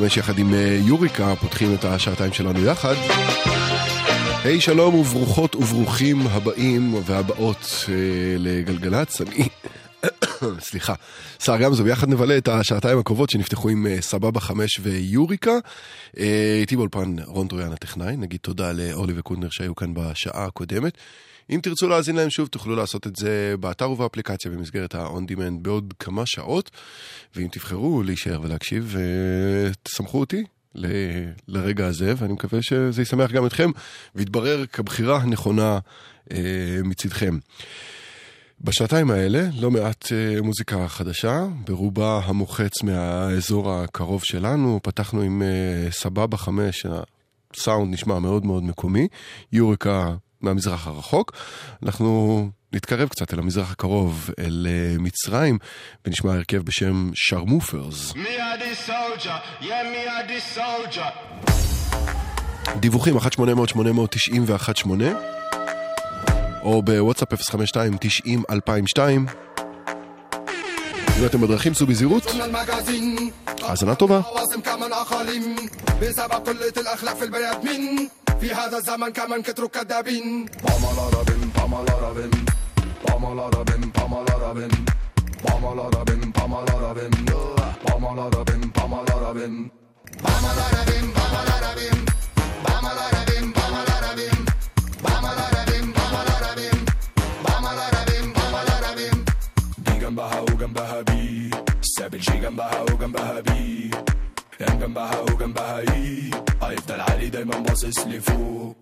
חמש יחד עם אה, יוריקה, פותחים את השעתיים שלנו יחד. היי hey, שלום וברוכות וברוכים הבאים והבאות אה, לגלגלצ, אני... סליחה, שר גמזו, ביחד נבלה את השעתיים הקרובות שנפתחו עם אה, סבבה חמש ויוריקה. איתי באולפן רון טרויאן הטכנאי, נגיד תודה לאורלי וקונדר שהיו כאן בשעה הקודמת. אם תרצו להאזין להם שוב, תוכלו לעשות את זה באתר ובאפליקציה במסגרת ה-on demand בעוד כמה שעות. ואם תבחרו להישאר ולהקשיב, אה, תסמכו אותי ל... לרגע הזה, ואני מקווה שזה ישמח גם אתכם, ויתברר כבחירה הנכונה אה, מצדכם. בשעתיים האלה לא מעט אה, מוזיקה חדשה, ברובה המוחץ מהאזור הקרוב שלנו. פתחנו עם אה, סבבה חמש, הסאונד נשמע מאוד מאוד מקומי. יוריקה מהמזרח הרחוק. אנחנו נתקרב קצת אל המזרח הקרוב, אל אה, מצרים, ונשמע הרכב בשם שרמופרס. דיווחים 1-800-891-8 או בוואטסאפ 052-90-2002 אם אתם בדרכים סעו בזהירות. האזנה טובה. في هذا الزمن كمان كتروا كدابين بامالا رابين بامالا رابين بامالا رابين بامالا رابين بامالا رابين بامالا رابين بامالا رابين بامالا رابين بامالا رابين بامالا رابين بامالا رابين بامالا رابين بامالا رابين بامالا رابين بامالا رابين بامالا رابين دي جنبها وجنبها بي سابلجي جنبها وجنبها بي ام جنبها وجنبها اي هيفضل علي دايما باصص لفوق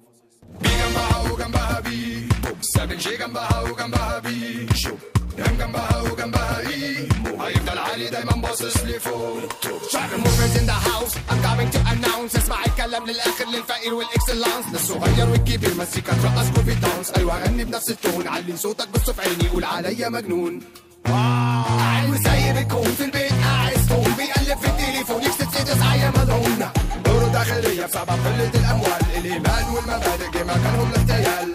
بي جنبها وجنبها بي سابل شي جنبها وجنبها بي شو ام جنبها وجنبها اي هيفضل علي دايما باصص لفوق شعب موفرز ان ذا هاوس I'm coming to announce اسمع الكلام للاخر للفقير والاكسلانس للصغير والكبير مزيكا ترقص كوفي داونس أيوه غني بنفس التون علي صوتك بص في عيني قول عليا مجنون قاعد وسايب الكون في البيت قاعد بيقلب في التليفون عيا مدعونة دوره داخلية بسبب قلة الأموال الإيمان والمبادئ جه مكانهم الاحتيال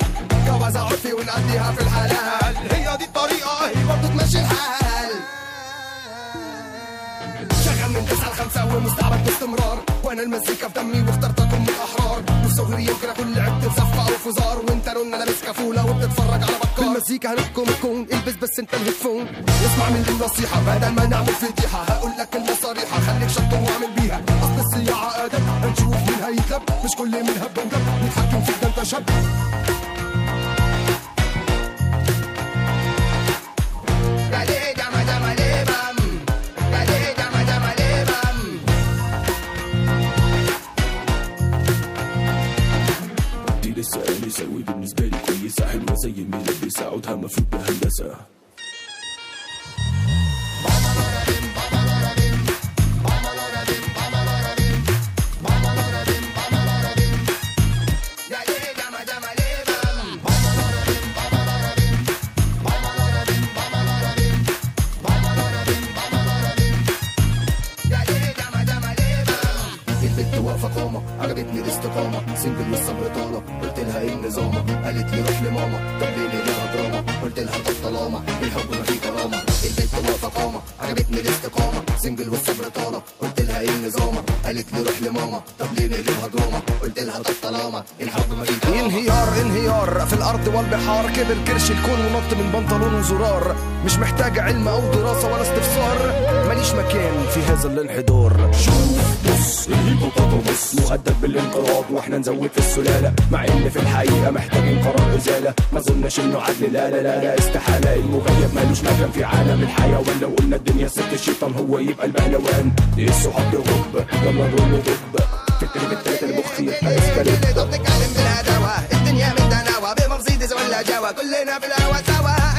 جواز عرفي ونقضيها في الحلال هي دي الطريقة هي برضه تمشي الحال شغال من تسعة لخمسة ومستعبد باستمرار وأنا المزيكا في دمي واخترتكم من الاحرار والصغري يمكن اكون لعبت صفقة أو فزار وانت رن لابس كفولة وبتتفرج على بكار بالمزيكا هنحكم الكون البس بس انت الهيدفون. اسمع مني النصيحة بدل ما نعمل فضيحة هقول لك كلمة صريحة خليك شط واعمل بيها. اصل الصياعة أدب هنشوف مين هيتلب. مش كل من هب ودب نتحكم فيك ده انت شاب لسه انسه وبالنسبه لي كويسة. حلوة زي ما عودها مفروض بهندسه كبر كرش الكون ونط من بنطلون وزرار مش محتاج علم أو دراسة ولا استفسار. ماليش مكان في هذا الانحدار. بص الهيبوبوتاموس مهدد بالانقراض وإحنا نزود في السلالة. مع إن في الحقيقة محتاجين قرار إزالة. ما اظنش إنه عدل لا لا لا لا استحالة. المغيب مالوش مكان في عالم الحيوان. لو قلنا الدنيا ست الشيطان هو يبقى البهلوان. إيه الصحاب غب؟ يلا نقول له طب في التريب التالت المخ يبقى اسكاليت متناوى بمرسيدس ولا جوا كلنا في الهوا سوا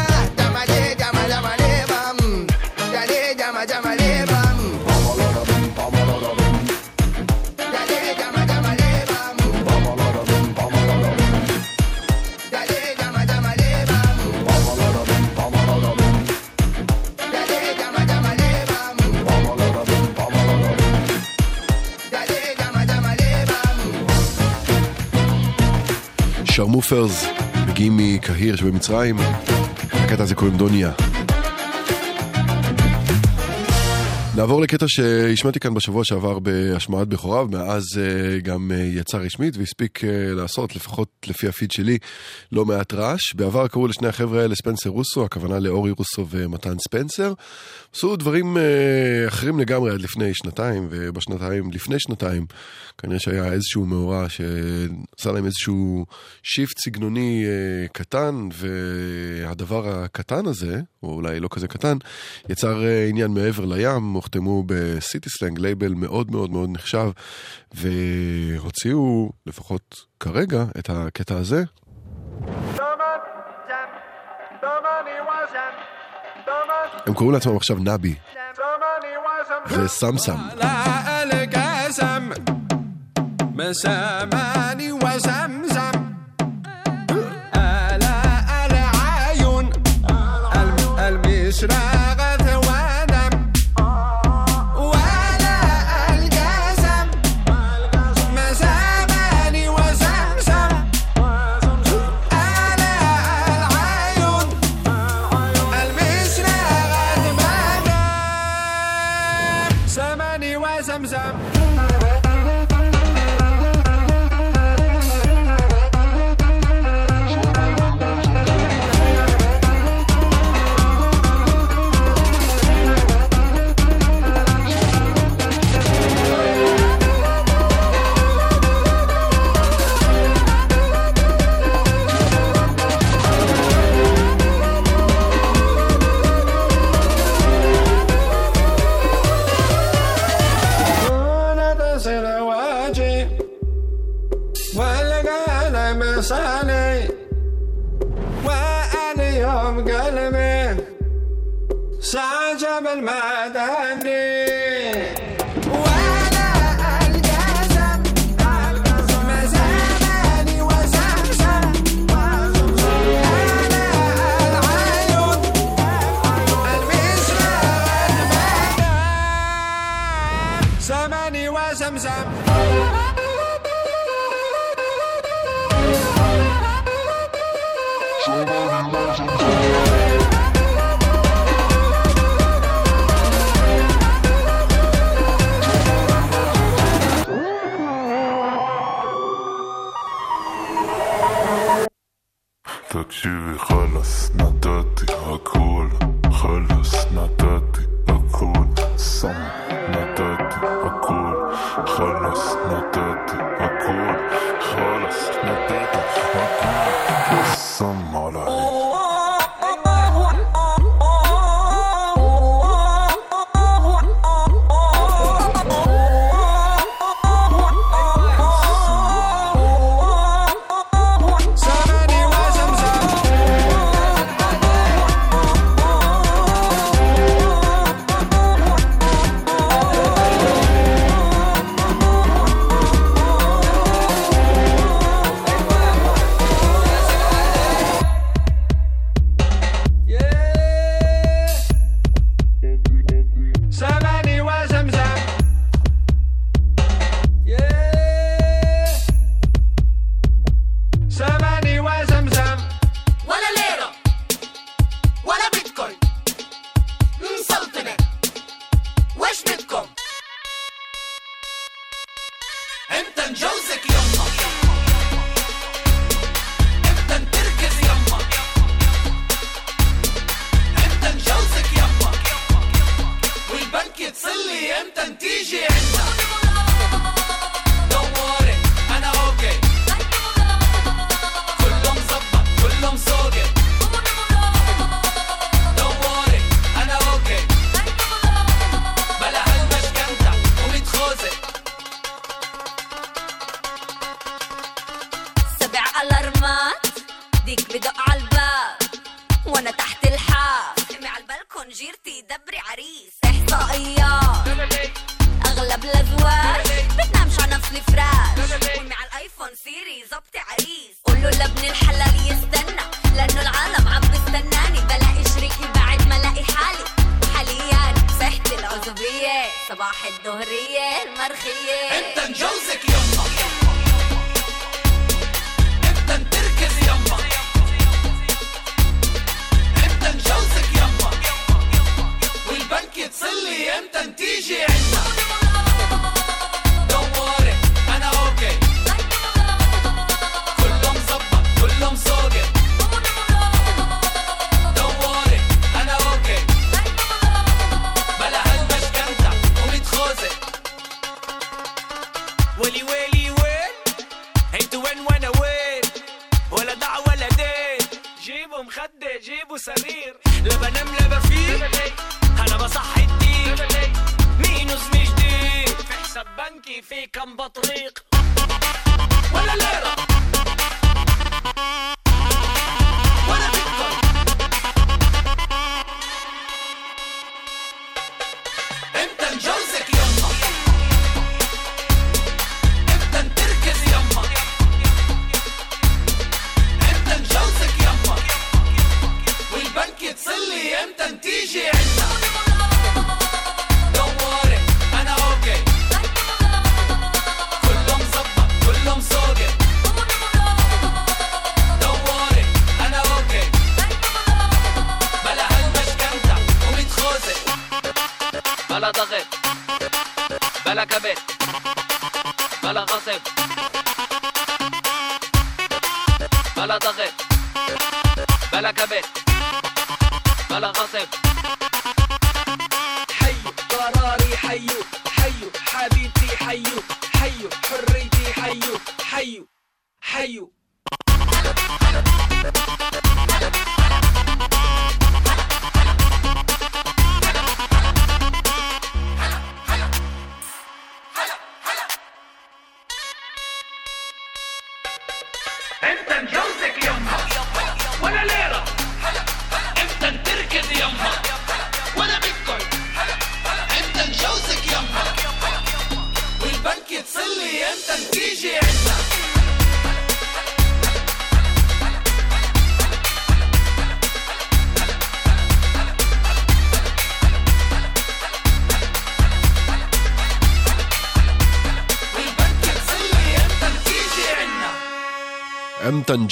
שרמופרס מגיעים מקהיר שבמצרים, הקטע הזה קוראים דוניה. נעבור לקטע שהשמעתי כאן בשבוע שעבר בהשמעת בכורה, ומאז אה, גם אה, יצא רשמית והספיק אה, לעשות, לפחות לפי הפיד שלי, לא מעט רעש. בעבר קראו לשני החבר'ה האלה ספנסר רוסו, הכוונה לאורי רוסו ומתן ספנסר. עשו דברים אחרים לגמרי עד לפני שנתיים, ובשנתיים, לפני שנתיים, כנראה שהיה איזשהו מאורע שעשה להם איזשהו shift סגנוני קטן, והדבר הקטן הזה, או אולי לא כזה קטן, יצר עניין מעבר לים, הוחתמו בסיטי סלנג, לייבל מאוד מאוד מאוד נחשב, והוציאו, לפחות כרגע, את הקטע הזה. הם קוראים לעצמם עכשיו נבי, וסמסם. لا القسم مساماني وزمزم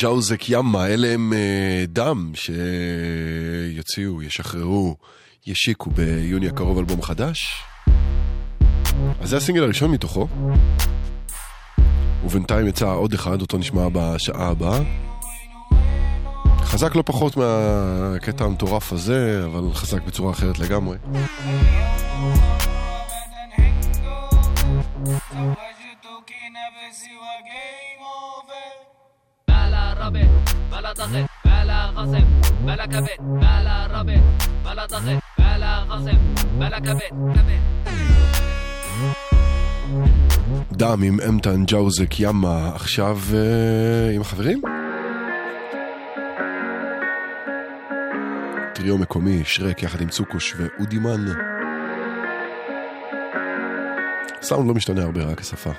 ג'אוזק ימה, אלה הם אה, דם שיוציאו, ישחררו, ישיקו ביוני הקרוב אלבום חדש. אז זה הסינגל הראשון מתוכו. ובינתיים יצא עוד אחד, אותו נשמע בשעה הבאה. חזק לא פחות מהקטע המטורף הזה, אבל חזק בצורה אחרת לגמרי. ג'אוזק ימה, עכשיו אה, עם החברים. טריו מקומי, שרק יחד עם צוקוש ואודימן. סאונד לא משתנה הרבה, רק השפה.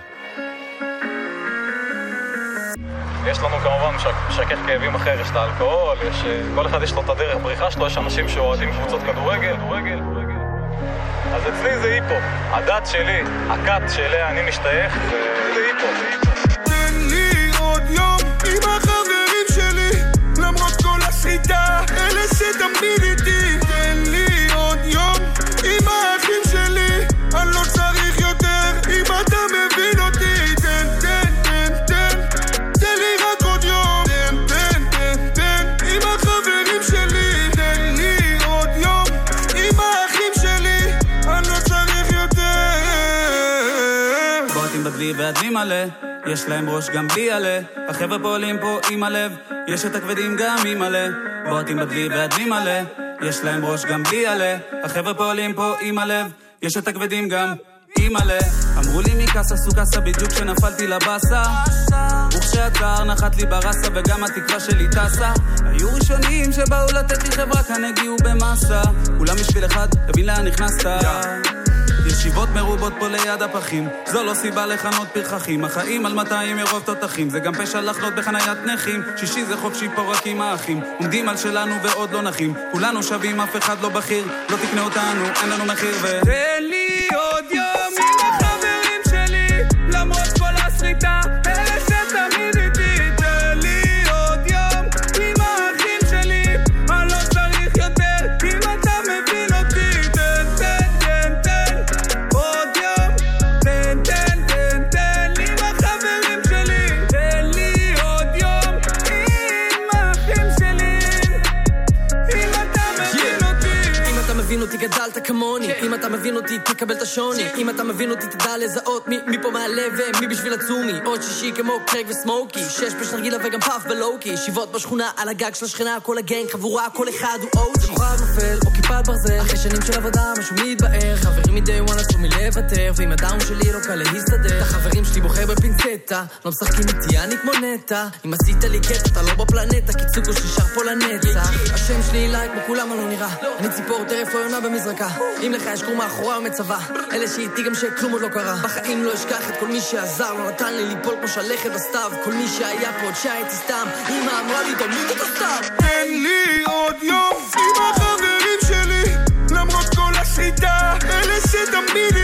יש לנו כמובן משכך כאבים אחר, יש את האלכוהול, יש... אה, כל אחד יש לו את הדרך בריחה שלו, יש אנשים שאוהדים קבוצות כדורגל, כדורגל, כדורגל. אז אצלי זה היפ-הופ. הדת שלי, הכת שאליה אני משתייך, זה זה מלא, יש להם ראש גם בלי עלה. החבר'ה פועלים פה עם הלב, יש את הכבדים גם עם מלא. בוטים בדלי והדלי מלא, יש להם ראש גם בלי עלה. החבר'ה פועלים פה עם הלב, יש את הכבדים גם עם מלא. אמרו לי מקאסה סוכסה בדיוק כשנפלתי לבאסה. וכשהצער נחת לי ברסה וגם התקווה שלי טסה. היו ראשונים שבאו לתת לי חברה, כאן הגיעו במאסה. כולם בשביל אחד, תבין לאן נכנסת. ישיבות מרובות פה ליד הפחים, זו לא סיבה לכנות פרחחים. החיים על 200 מרוב תותחים, זה גם פשע לחנות בחניית נכים. שישי זה חופשי פה רק עם האחים, עומדים על שלנו ועוד לא נחים. כולנו שווים, אף אחד לא בכיר, לא תקנה אותנו, אין לנו מחיר ו... תן לי מבין אותי תקבל את השוני. אם אתה מבין אותי תדע לזהות מי מי פה מהלב ומי בשביל הצומי עוד שישי כמו קרק וסמוקי. שש בשנרגילה וגם פאף ולוקי ישיבות בשכונה על הגג של השכנה כל הגנג חבורה כל אחד הוא אוג'י זה מוכרח נופל או כיפת ברזל. אחרי שנים של עבודה משהו מתבאר חברים מדי וואן אסור מלוותר ועם הדאון שלי לא קל להסתדר את החברים שלי בוחר בפינצטה. לא משחקים איתי אני כמו נטע. אם עשית לי קטע אתה לא בפלנטה. כי צוקו שנשאר פה לנצח. השם שלי אליי כמו אני לא נראה. אני ציפור טרף או יונה במזרקה. אם לך יש קרום מאחורי המצבה אלה שאיתי גם שכלום עוד לא קרה. בחיים לא אשכח את כל מי שעזר לא נתן לי ליפול כמו שלכת בסתיו. כל מי שהיה פה עוד שהייתי סתם. אמא אמרה לי תמיד אתה סתם. תן לי עוד יום עם החברים שלי למרות כל הסחיטה אלה שתמיד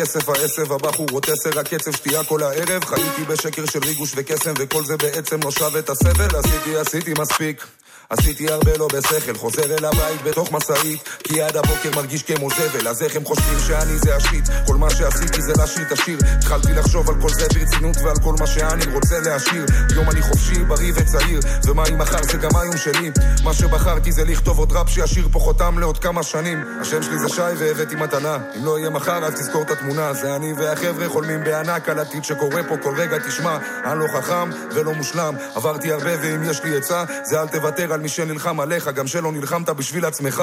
הכסף, העשב, הבחורות עשר, הקצב שתייה כל הערב. חייתי בשקר של ריגוש וקסם וכל זה בעצם לא שווה את הסבל. עשיתי, עשיתי מספיק עשיתי הרבה לא בשכל, חוזר אל הבית בתוך משאית כי עד הבוקר מרגיש כמו זבל אז איך הם חושבים שאני זה השיט כל מה שעשיתי זה להשאיר את השיר. התחלתי לחשוב על כל זה ברצינות ועל כל מה שאני רוצה להשאיר. יום אני חופשי, בריא וצעיר ומה אם מחר זה גם היום שלי? מה שבחרתי זה לכתוב עוד ראפ שישאיר פה חותם לעוד כמה שנים. השם שלי זה שי והבאתי מתנה. אם לא יהיה מחר אז תזכור את התמונה. זה אני והחבר'ה חולמים בענק על עתיד שקורה פה. כל רגע תשמע אני לא חכם ולא מושלם. עברתי הרבה ואם יש לי עצה זה אל תוותר על על מי שנלחם עליך, גם שלא נלחמת בשביל עצמך.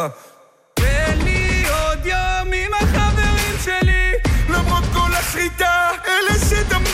תן לי עוד יום עם החברים שלי, למרות כל השחיטה, אלה שתמיד...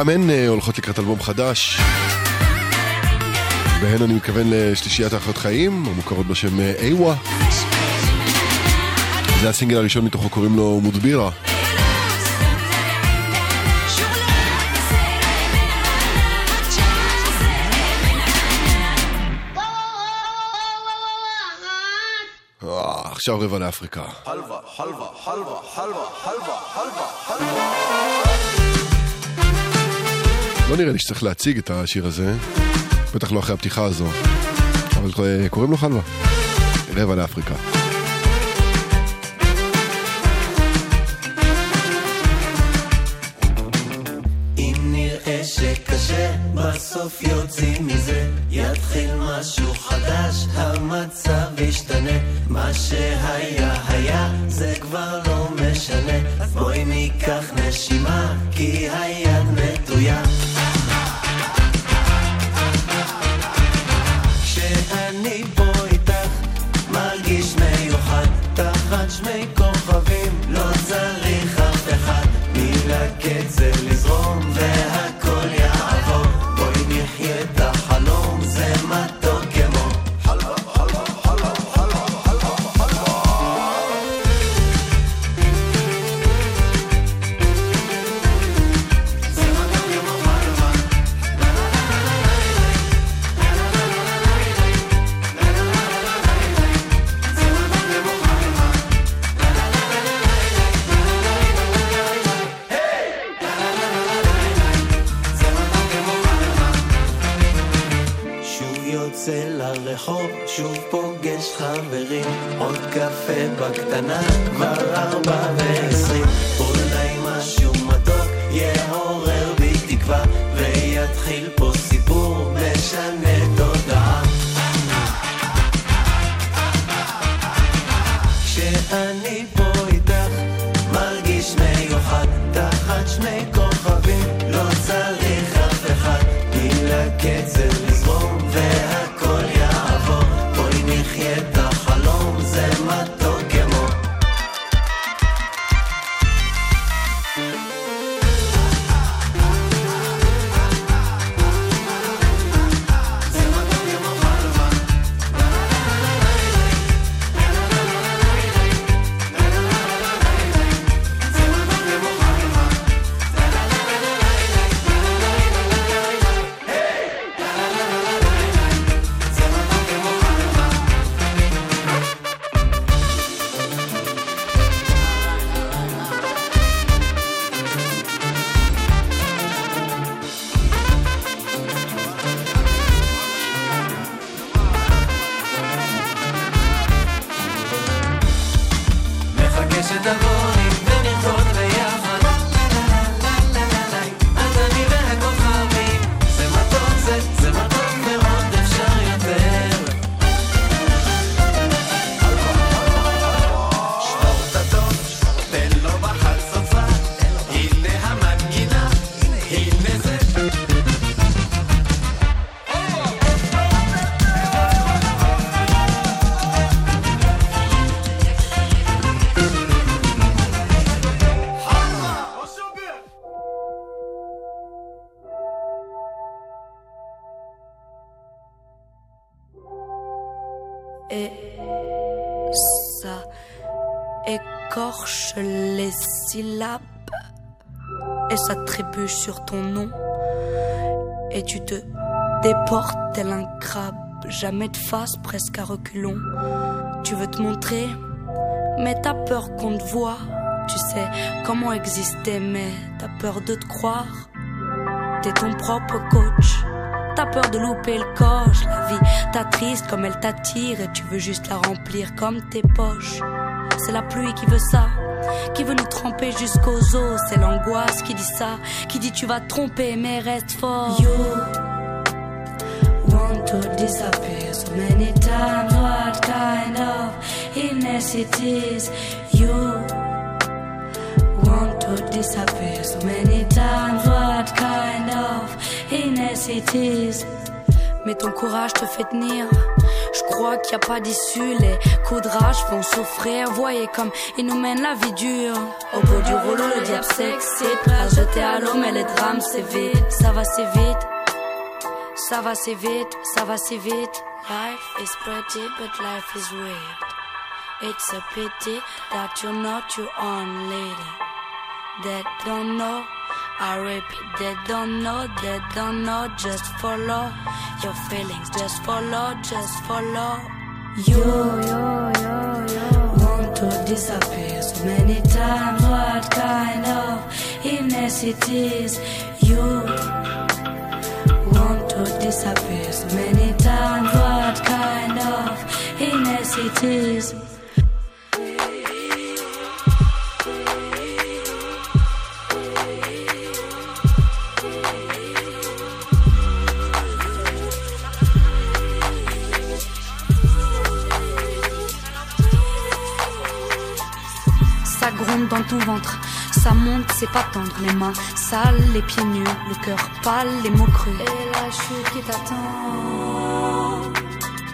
גם הן אה, הולכות לקראת אלבום חדש. בהן אני מתכוון לשלישיית האחיות חיים, המוכרות בשם איווה. זה הסינגל הראשון מתוכו קוראים לו מודבירה. אה, עכשיו רבע לאפריקה. חלווה, חלווה, חלווה, חלווה, חלווה, חלווה, חלווה. לא נראה לי שצריך להציג את השיר הזה, בטח לא אחרי הפתיחה הזו, אבל אה, קוראים לו חלווה. רבע לאפריקה. שקשה, בסוף יוצאים מזה. יתחיל משהו חדש, המצב ישתנה. מה שהיה היה, זה כבר לא משנה. אז בואי ניקח נשימה, כי היד נטויה. Les syllabes et ça trébuche sur ton nom et tu te déportes tel un crabe, jamais de face, presque à reculons. Tu veux te montrer, mais t'as peur qu'on te voie. Tu sais comment exister, mais t'as peur de te croire. T'es ton propre coach. T'as peur de louper le coche. La vie t'attriste comme elle t'attire et tu veux juste la remplir comme tes poches. C'est la pluie qui veut ça, qui veut nous tremper jusqu'aux os. C'est l'angoisse qui dit ça, qui dit tu vas te tromper mais reste fort. You want to disappear so many times. What kind of illness it is? You want to disappear so many times. What kind of illness it is? Mais ton courage te fait tenir. Crois qu'il n'y a pas d'issue. Les coups de rage font souffrir. Voyez comme il nous mène la vie dure. Au bout du rouleau, le diable s'excite. Prêt à jeter à l'eau, mais les drames c'est vite. Ça va c'est vite. Ça va c'est vite. Ça va c'est vite. Life is pretty, but life is weird. It's a pity that you're not your own leader. They don't know. I repeat, they don't know, they don't know. Just follow your feelings, just follow, just follow. You, you, you, want to disappear so many times. What kind of illness it is? You want to disappear so many times. What kind of illness it is? Ça gronde dans ton ventre, ça monte, c'est pas tendre, les mains sales, les pieds nus, le cœur pâle, les mots crus. Et la chute qui t'attend.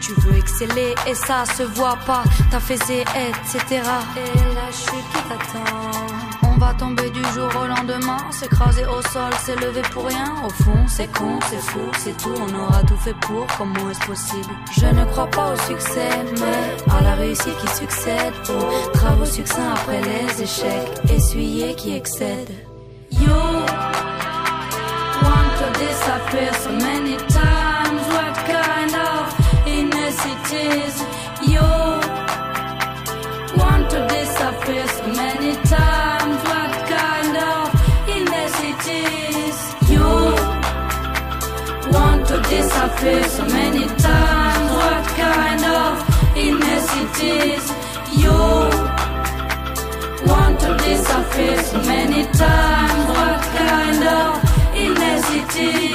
Tu veux exceller et ça se voit pas, t'as fait et etc. Et la chute qui t'attend. On va tomber du jour au lendemain, s'écraser au sol, s'élever pour rien. Au fond, c'est con, c'est fou, c'est tout. On aura tout fait pour, comment est-ce possible? Je ne crois pas au succès, mais à la réussite qui succède. Aux travaux succincts après les échecs, essuyés qui excèdent. You want to disappear so many times. been so many times. What kind of illness it is? You want to disappear so many times. What kind of illness it is?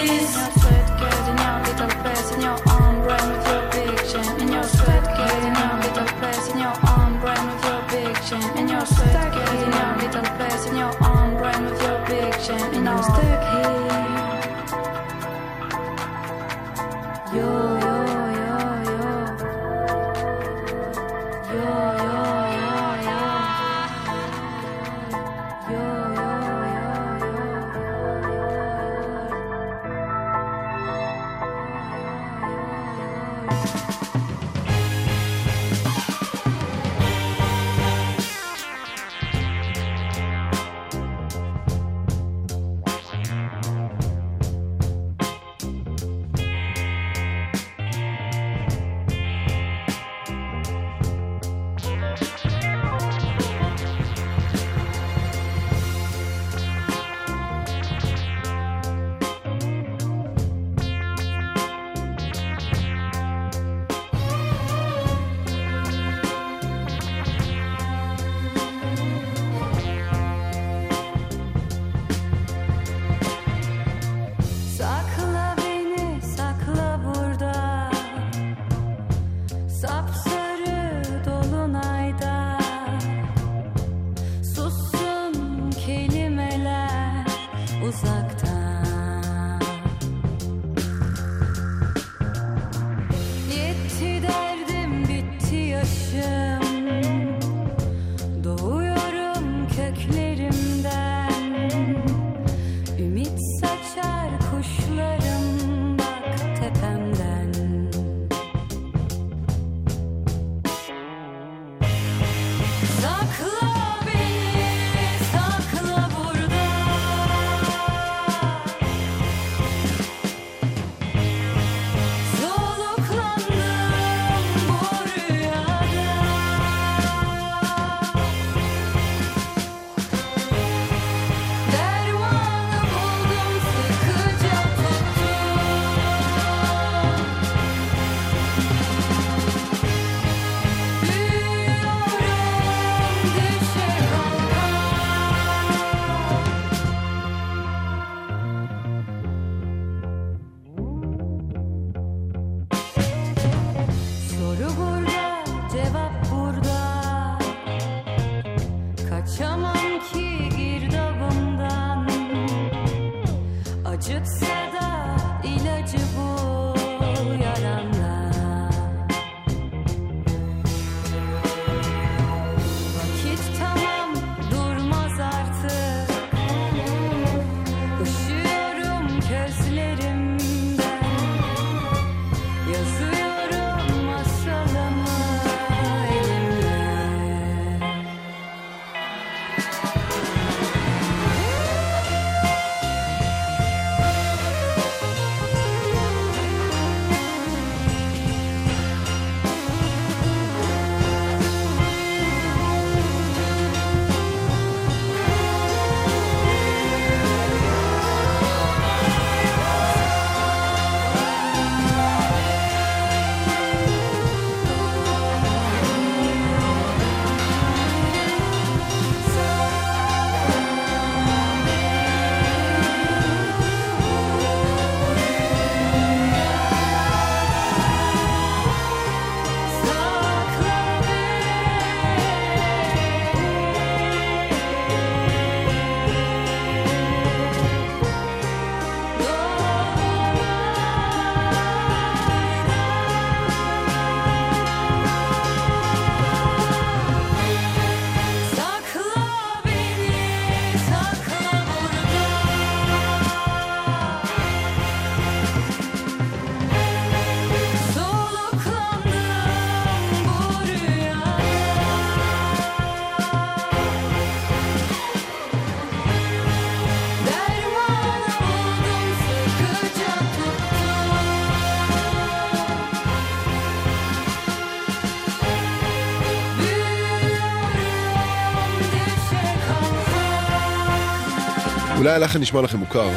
אולי הלחן נשמע לכם מוכר.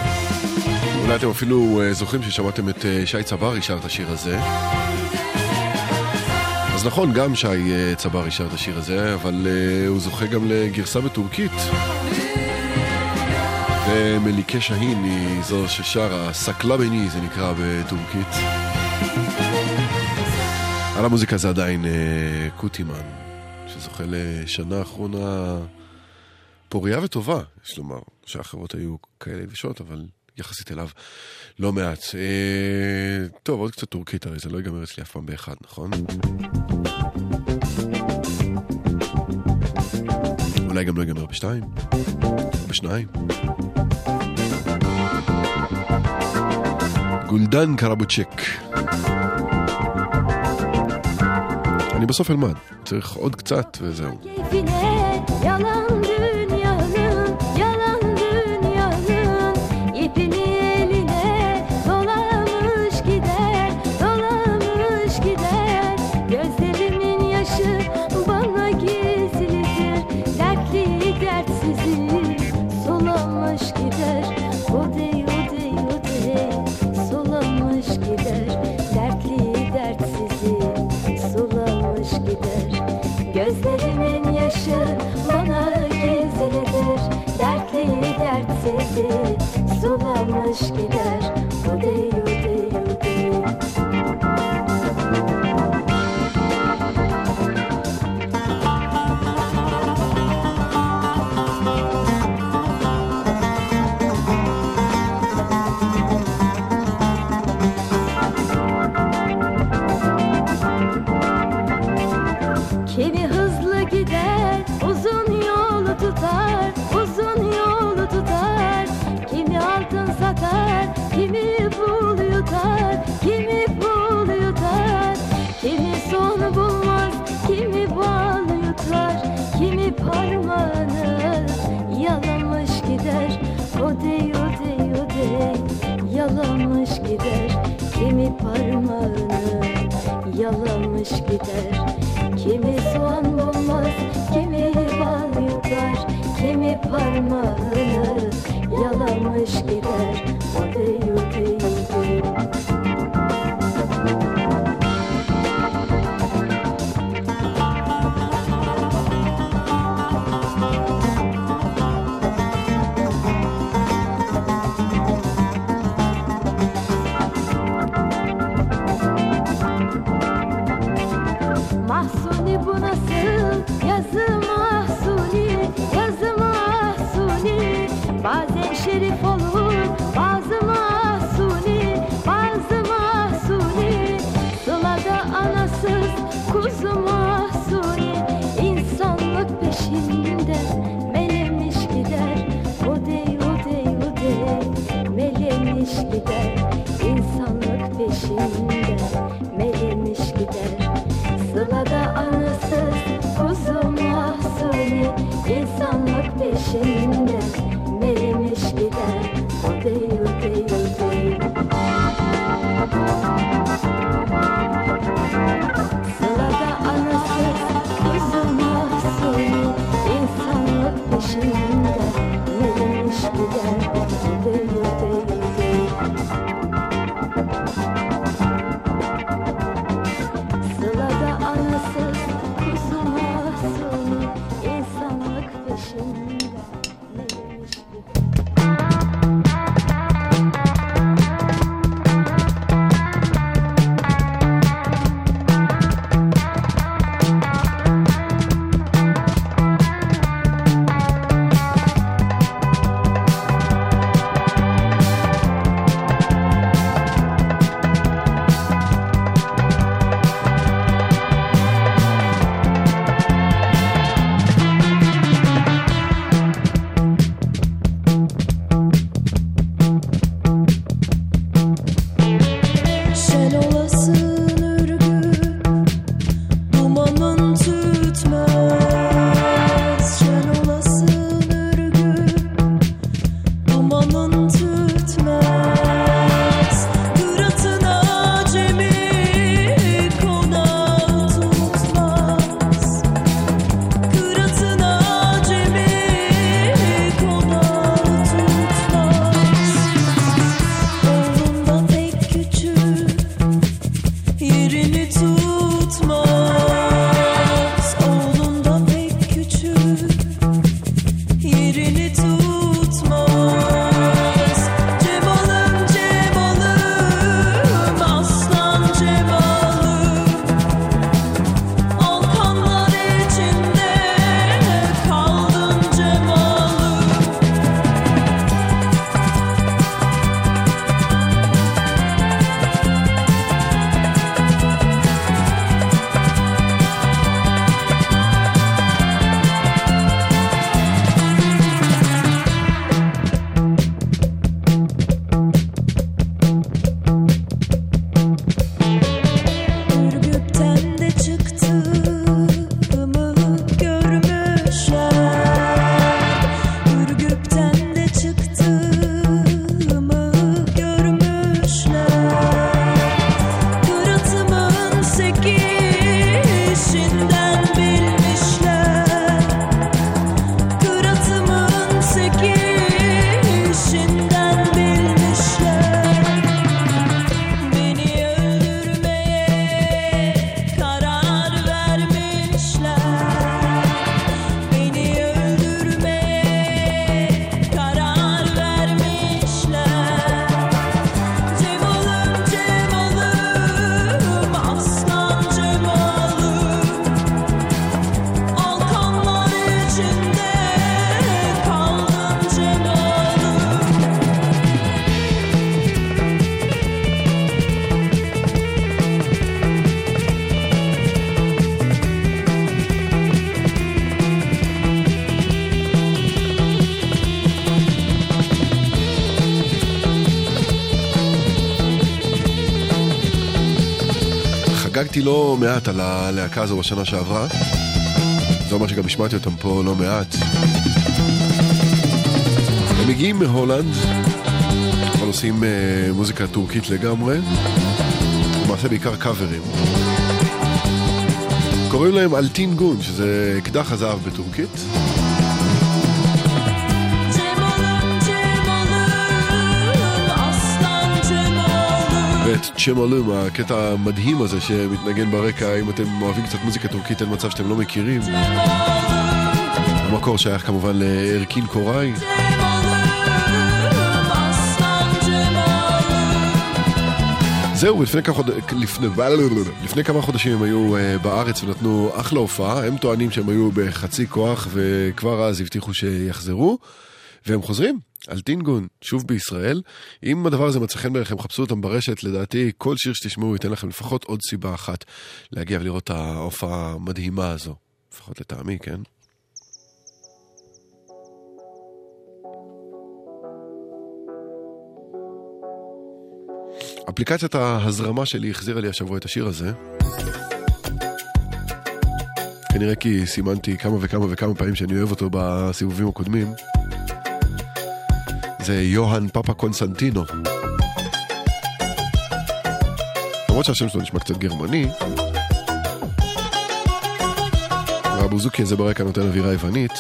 אולי אתם אפילו אה, זוכרים ששמעתם את אה, שי צברי שר את השיר הזה. אז נכון, גם שי אה, צברי שר את השיר הזה, אבל הוא זוכה גם לגרסה בטורקית. ומליקה שהין היא זו ששרה, סקלה בני זה נקרא בטורקית. על המוזיקה זה עדיין קוטימן, שזוכה לשנה האחרונה פוריה וטובה, יש לומר. שאחרות היו כאלה יבשות, אבל יחסית אליו לא מעט. אה, טוב, עוד קצת טורקית, הרי זה לא ייגמר אצלי אף פעם באחד, נכון? אולי גם לא ייגמר בשתיים? בשניים? גולדן קרבוצ'ק. אני בסוף אלמד, צריך עוד קצת וזהו. לא מעט על הלהקה הזו בשנה שעברה. זה אומר שגם השמעתי אותם פה לא מעט. הם מגיעים מהולנד, אבל עושים אה, מוזיקה טורקית לגמרי. למעשה בעיקר קאברים. קוראים להם אלטין גון, שזה אקדח הזהב בטורקית. ואת צ'מלום, הקטע המדהים הזה שמתנגן ברקע, אם אתם אוהבים קצת מוזיקה טורקית, אין מצב שאתם לא מכירים. המקור שייך כמובן לארקין קוראי. זהו, לפני כמה, חוד... לפני... לפני כמה חודשים הם היו uh, בארץ ונתנו אחלה הופעה. הם טוענים שהם היו בחצי כוח וכבר אז הבטיחו שיחזרו. והם חוזרים על טינגון, שוב בישראל. אם הדבר הזה מצא חן בעיניכם, חפשו אותם ברשת. לדעתי, כל שיר שתשמעו ייתן לכם לפחות עוד סיבה אחת להגיע ולראות את ההופעה המדהימה הזו. לפחות לטעמי, כן? אפליקציית ההזרמה שלי החזירה לי השבוע את השיר הזה. כנראה כי סימנתי כמה וכמה וכמה פעמים שאני אוהב אותו בסיבובים הקודמים. זה יוהאן פאפה קונסטנטינו. למרות שהשם שלו נשמע קצת גרמני, והבוזוקי הזה ברקע נותן אווירה יוונית,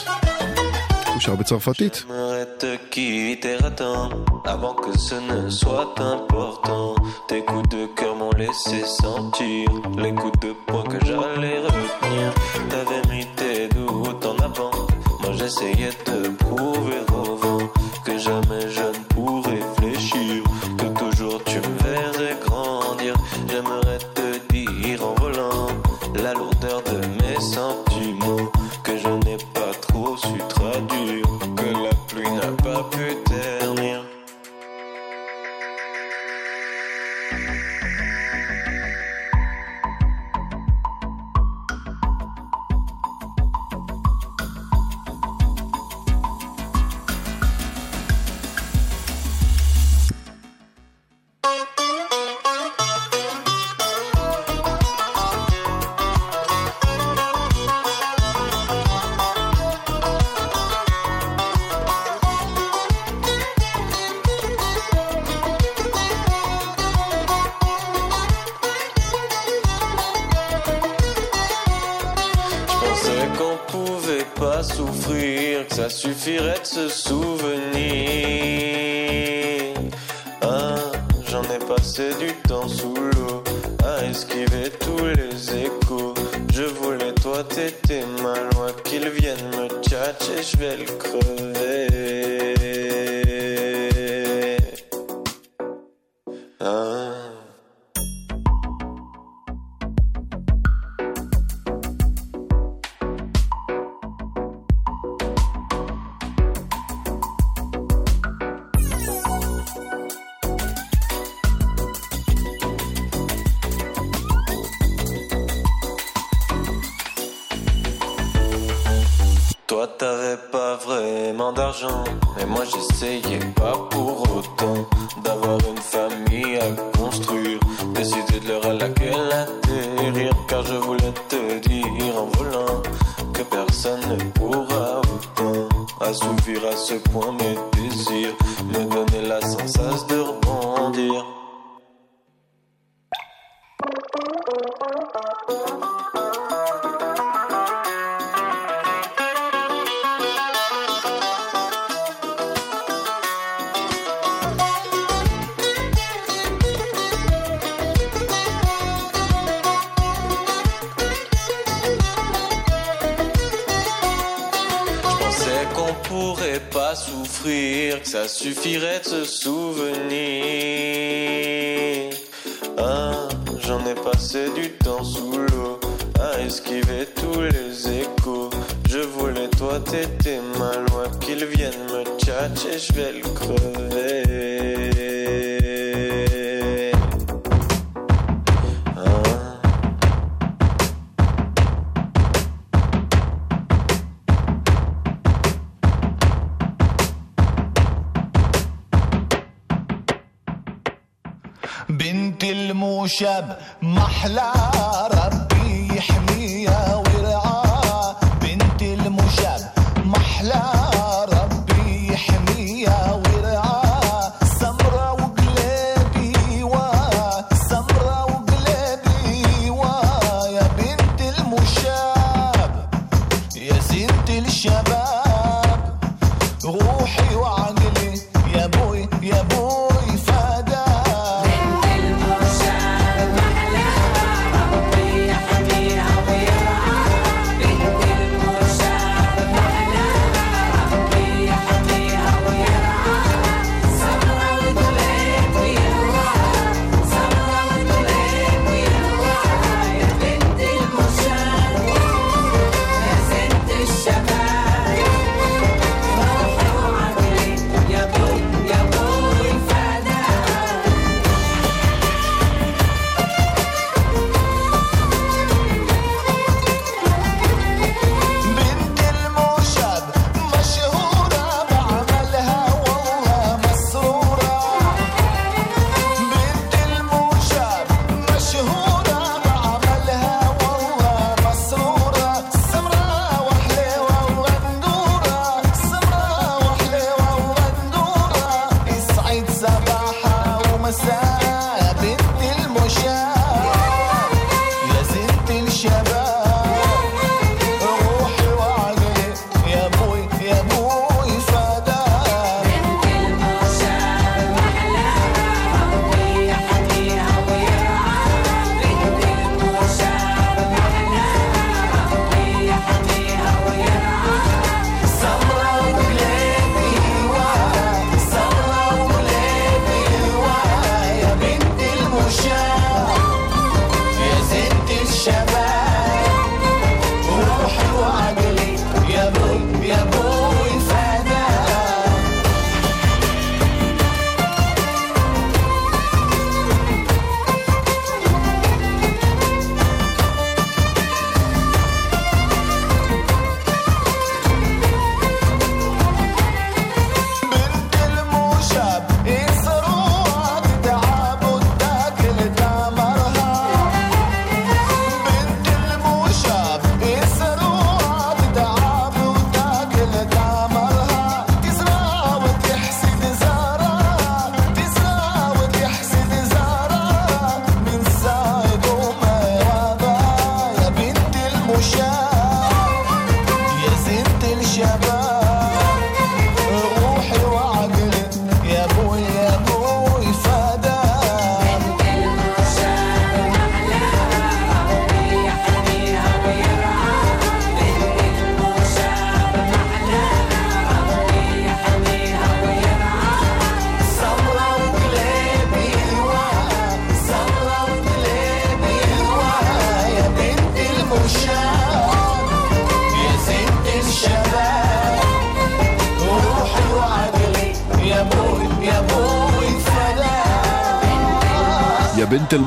הוא שר בצרפתית. J'aimerais te quitter à temps avant que ce ne soit important. Tes coups de cœur m'ont laissé sentir les coups de poing que j'allais retenir. T'avais mis tes doutes en avant. Moi j'essayais de prouver au vent que Jamais que ça suffirait de se souvenir. Ah, j'en ai passé du temps sous l'eau, à esquiver tous les échos. Je voulais toi, t'étais ma loi, qu'ils viennent me tchatcher, je vais le crever.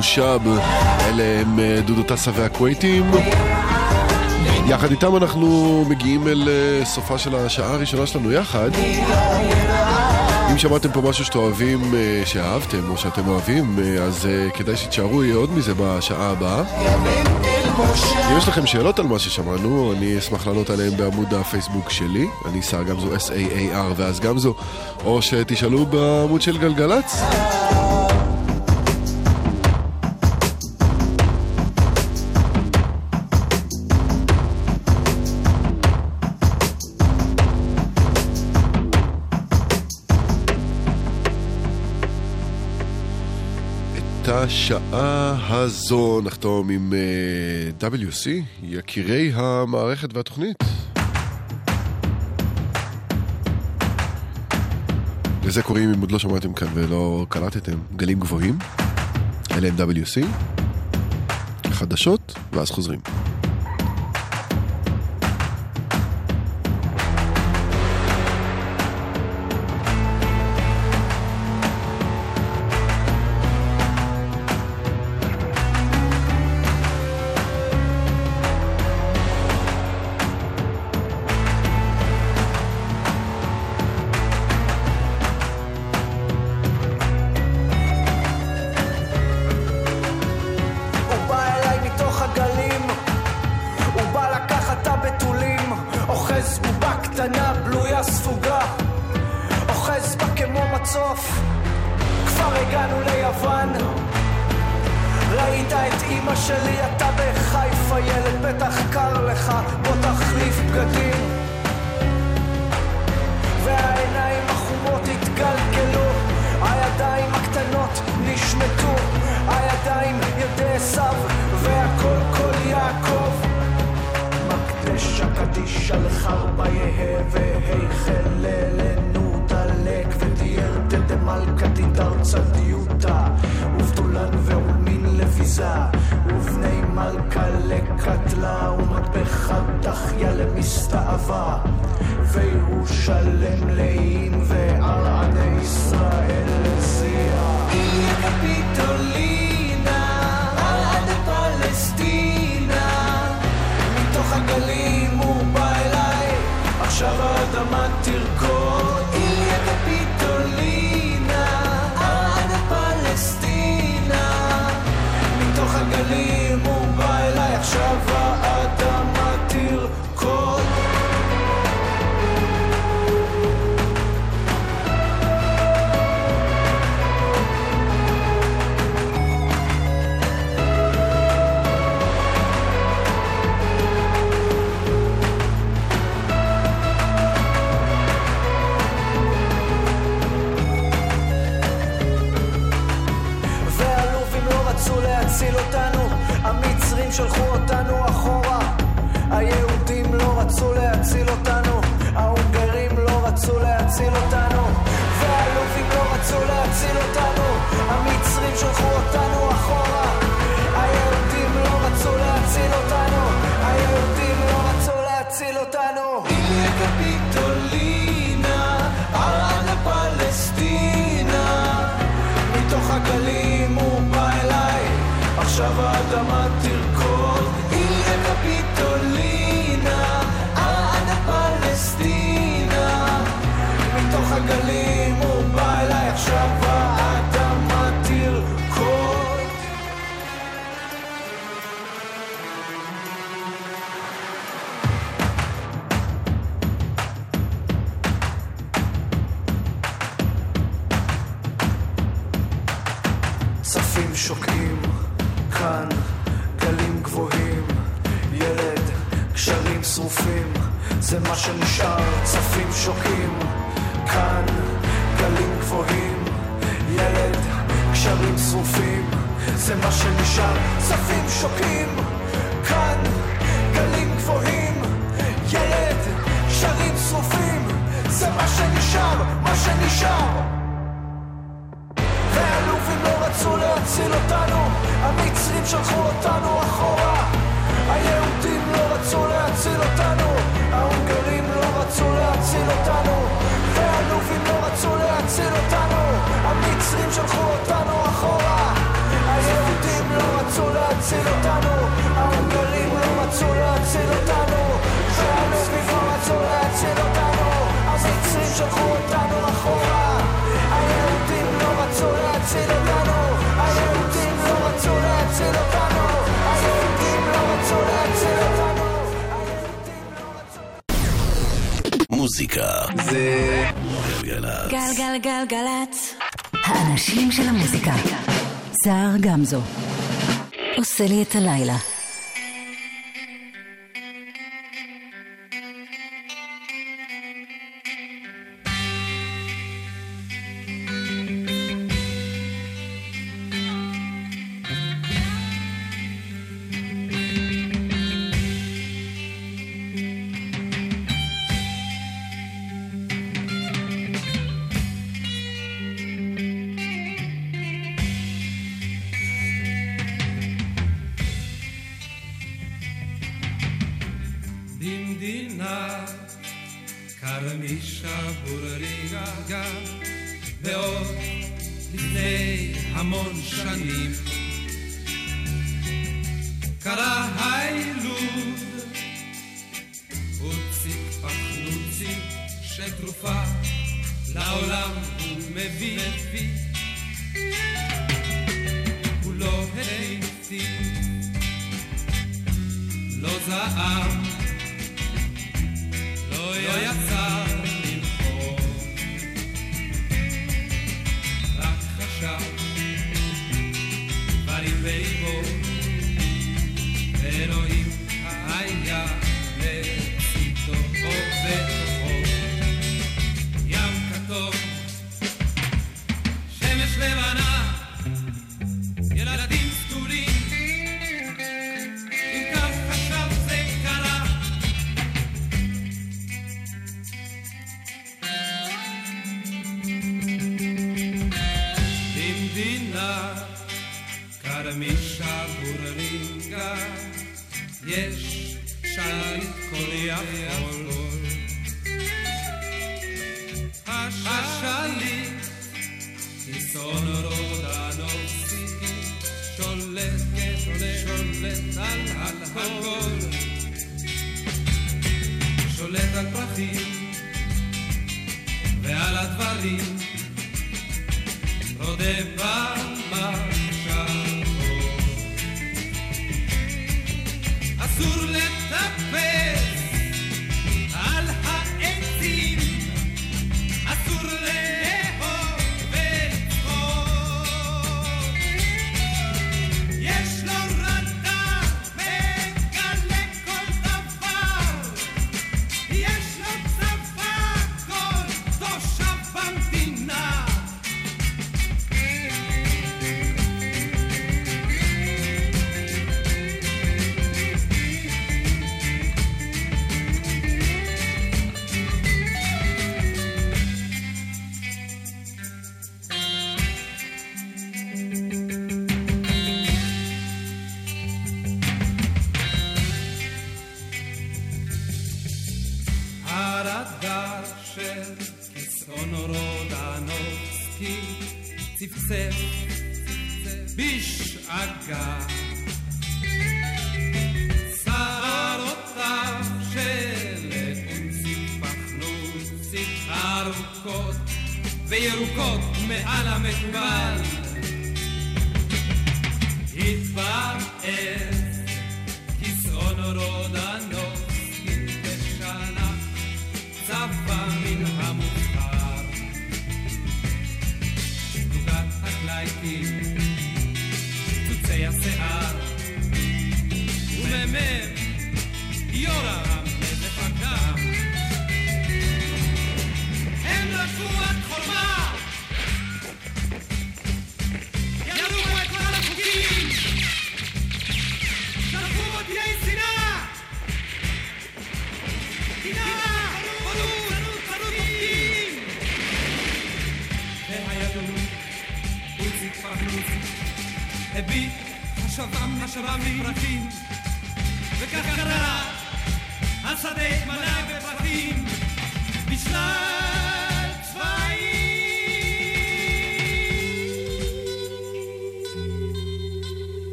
מושב, אלה הם אה, דודו טסה והכווייטים. יחד איתם אנחנו מגיעים אל אה, סופה של השעה הראשונה שלנו יחד. אם שמעתם פה משהו שאתם אוהבים, אה, שאהבתם או שאתם אוהבים, אז כדאי שתשארו יהיה עוד מזה בשעה הבאה. אם יש לכם שאלות על מה ששמענו, אני אשמח לענות עליהן בעמוד הפייסבוק שלי, אני שר גמזו S-A-A-R ואז גמזו, או שתשאלו בעמוד של גלגלצ. השעה הזו נחתום עם אה, uh, WC, יקירי המערכת והתוכנית. לזה קוראים, אם עוד לא שמעתם כאן ולא קלטתם, גלים גבוהים. אלה הם WC, חדשות, ואז חוזרים. רצו להציל אותנו, המצרים שלחו אותנו אחורה. היהודים לא רצו להציל אותנו, ההונגרים לא רצו להציל אותנו, והלובים לא רצו להציל אותנו, המצרים שלחו אותנו אחורה. היהודים לא רצו להציל אותנו, ההונגרים לא רצו להציל אותנו, והלובים לא רצו להציל אותנו, המצרים שלחו אותנו אחורה. מוזיקה זה גלגלצ. גלגלגלגלצ. האנשים של המוזיקה. זהר גמזו. עושה לי את הלילה.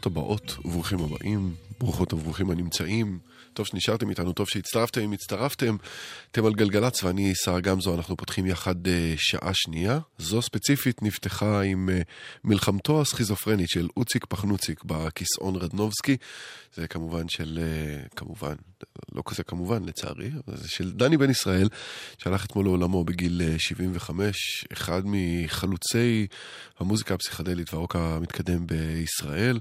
ברוכות הבאות וברוכים הבאים, ברוכות וברוכים הנמצאים. טוב שנשארתם איתנו, טוב שהצטרפתם, אם הצטרפתם. אתם על גלגלצ ואני שר גמזו, אנחנו פותחים יחד אה, שעה שנייה. זו ספציפית נפתחה עם אה, מלחמתו הסכיזופרנית של אוציק פחנוציק בכיסאון רדנובסקי. זה כמובן של, אה, כמובן, לא כזה כמובן לצערי, זה של דני בן ישראל, שהלך אתמול לעולמו בגיל אה, 75, אחד מחלוצי המוזיקה הפסיכדלית והרוק המתקדם בישראל.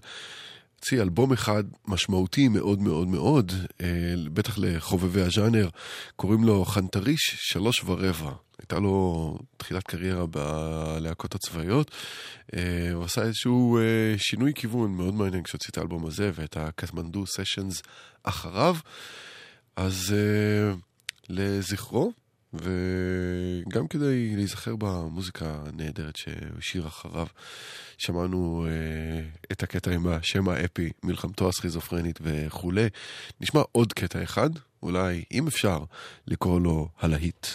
הוציא אלבום אחד משמעותי מאוד מאוד מאוד, אה, בטח לחובבי הז'אנר, קוראים לו חנטריש שלוש ורבע. הייתה לו תחילת קריירה בלהקות הצבאיות. אה, הוא עשה איזשהו אה, שינוי כיוון מאוד מעניין כשהוציא את האלבום הזה ואת הקטמנדו סשנס אחריו. אז לזכרו, וגם כדי להיזכר במוזיקה הנהדרת שהוא השאיר אחריו, שמענו אה, את הקטע עם השם האפי, מלחמתו הסכיזופרנית וכולי. נשמע עוד קטע אחד, אולי, אם אפשר, לקרוא לו הלהיט.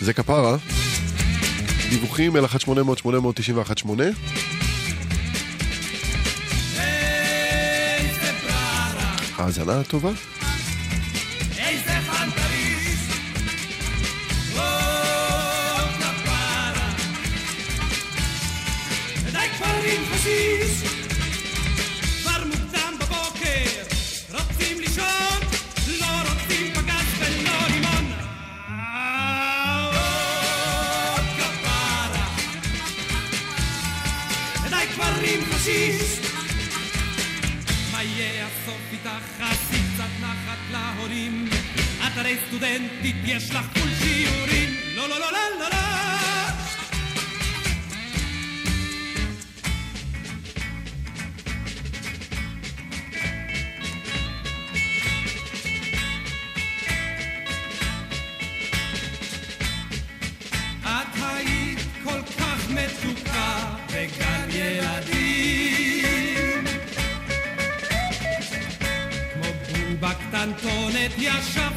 זה כפרה, דיווחים אל 1-800-891-8 האזנה טובה. די כבר עם חשיש, כבר מוקדם בבוקר, רוצים לישון, לא רוצים פגז ולא רימון. או כפרה, כפרים חשיש מה יהיה הסוף איתך חצי קצת נחת להורים את הרי סטודנטית יש לך פול שיעורים לא לא לא לא Yeah,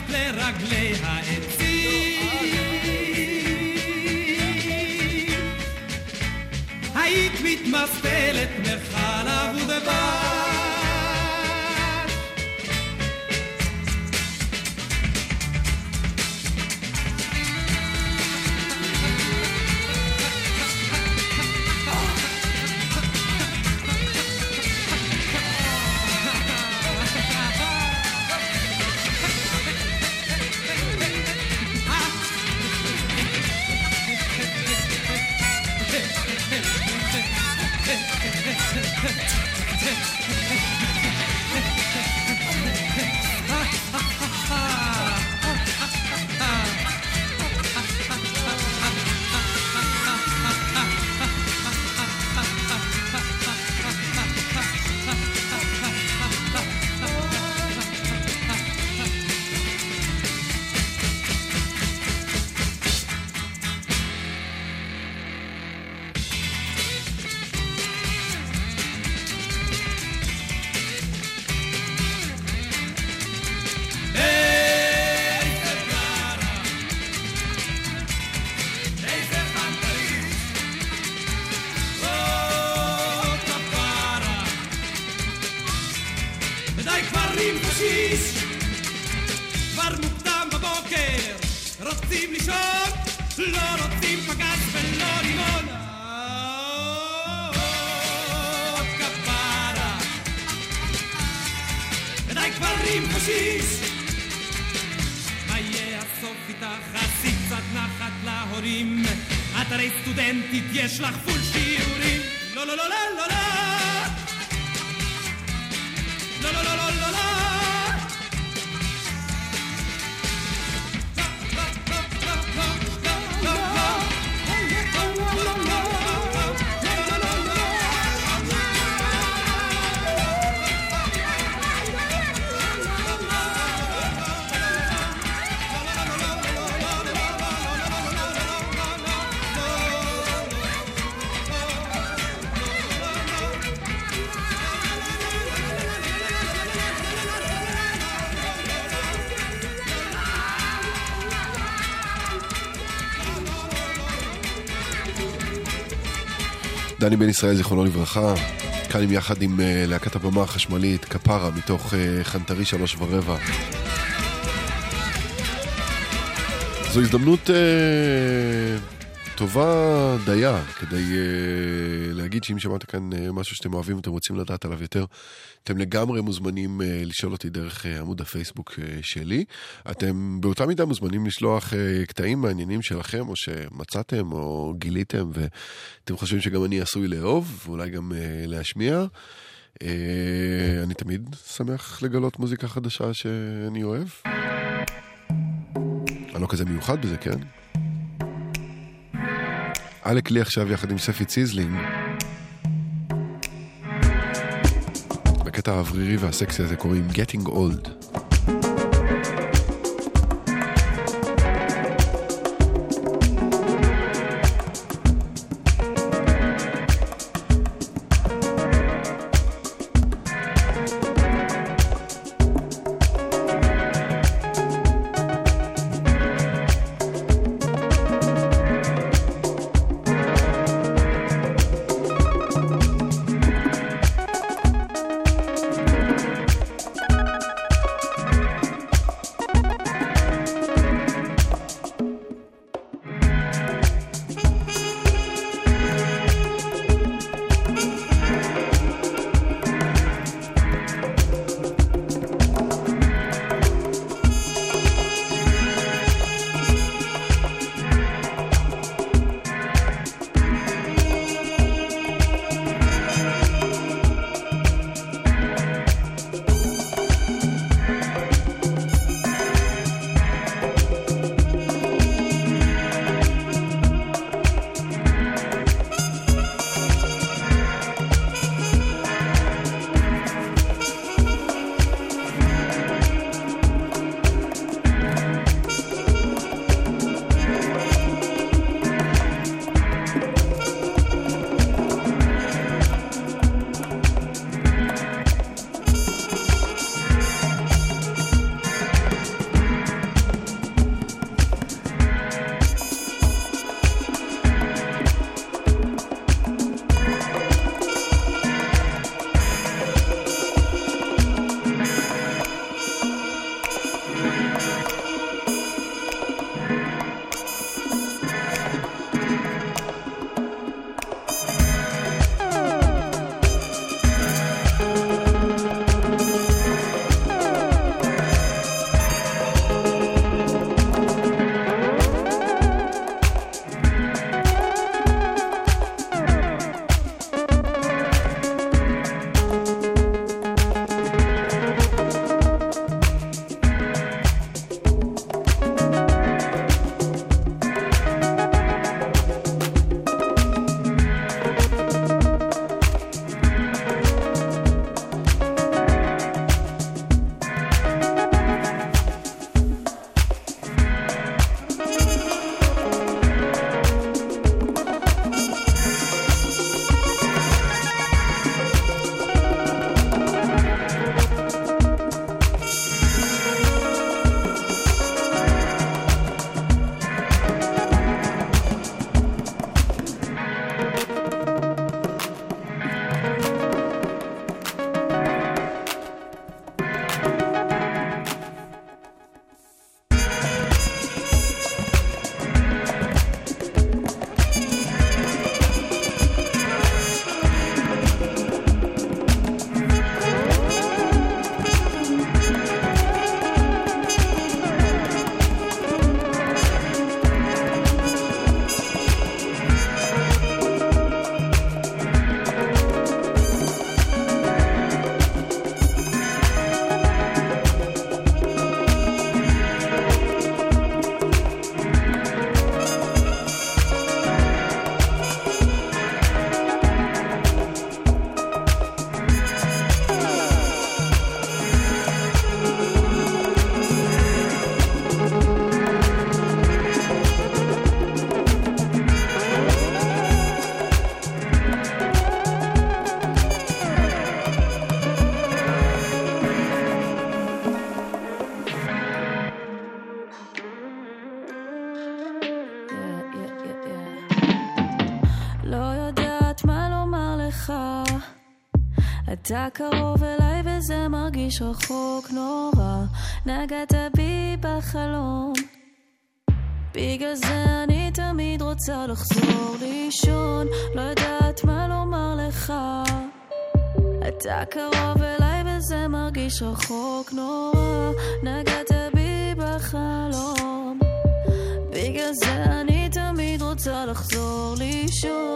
דני בן ישראל, זיכרונו לברכה, כאן עם יחד עם אה, להקת הבמה החשמלית, כפרה, מתוך אה, חנטרי שלוש ורבע. זו הזדמנות אה, טובה דייה כדי אה, להגיד שאם שמעת כאן אה, משהו שאתם אוהבים ואתם רוצים לדעת עליו יותר, אתם לגמרי מוזמנים אה, לשאול אותי דרך אה, עמוד הפייסבוק אה, שלי. אתם באותה מידה מוזמנים לשלוח אה, קטעים מעניינים שלכם, או שמצאתם או גיליתם, ואתם חושבים שגם אני עשוי לאהוב, ואולי גם אה, להשמיע. אה, אני תמיד שמח לגלות מוזיקה חדשה שאני אוהב. אני לא כזה מיוחד בזה, כן? עלק לי עכשיו יחד עם ספי ציזלינג. לקטע האוורירי והסקסי הזה קוראים Getting Old. קרוב אליי וזה מרגיש רחוק נורא. נגעת בי בחלום. בגלל זה אני תמיד רוצה לחזור לישון. לא יודעת מה לומר לך. אתה קרוב אליי וזה מרגיש רחוק נורא. נגעת בי בחלום. בגלל זה אני תמיד רוצה לחזור לישון.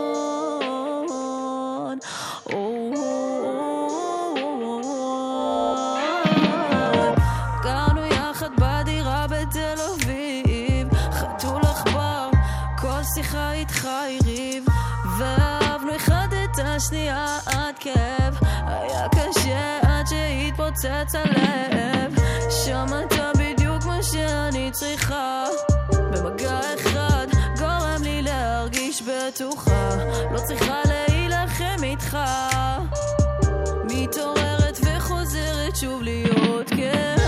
שהתפוצץ הלב, שמעת בדיוק מה שאני צריכה. במגע אחד גורם לי להרגיש בטוחה. לא צריכה להילחם איתך. מתעוררת וחוזרת שוב להיות כהה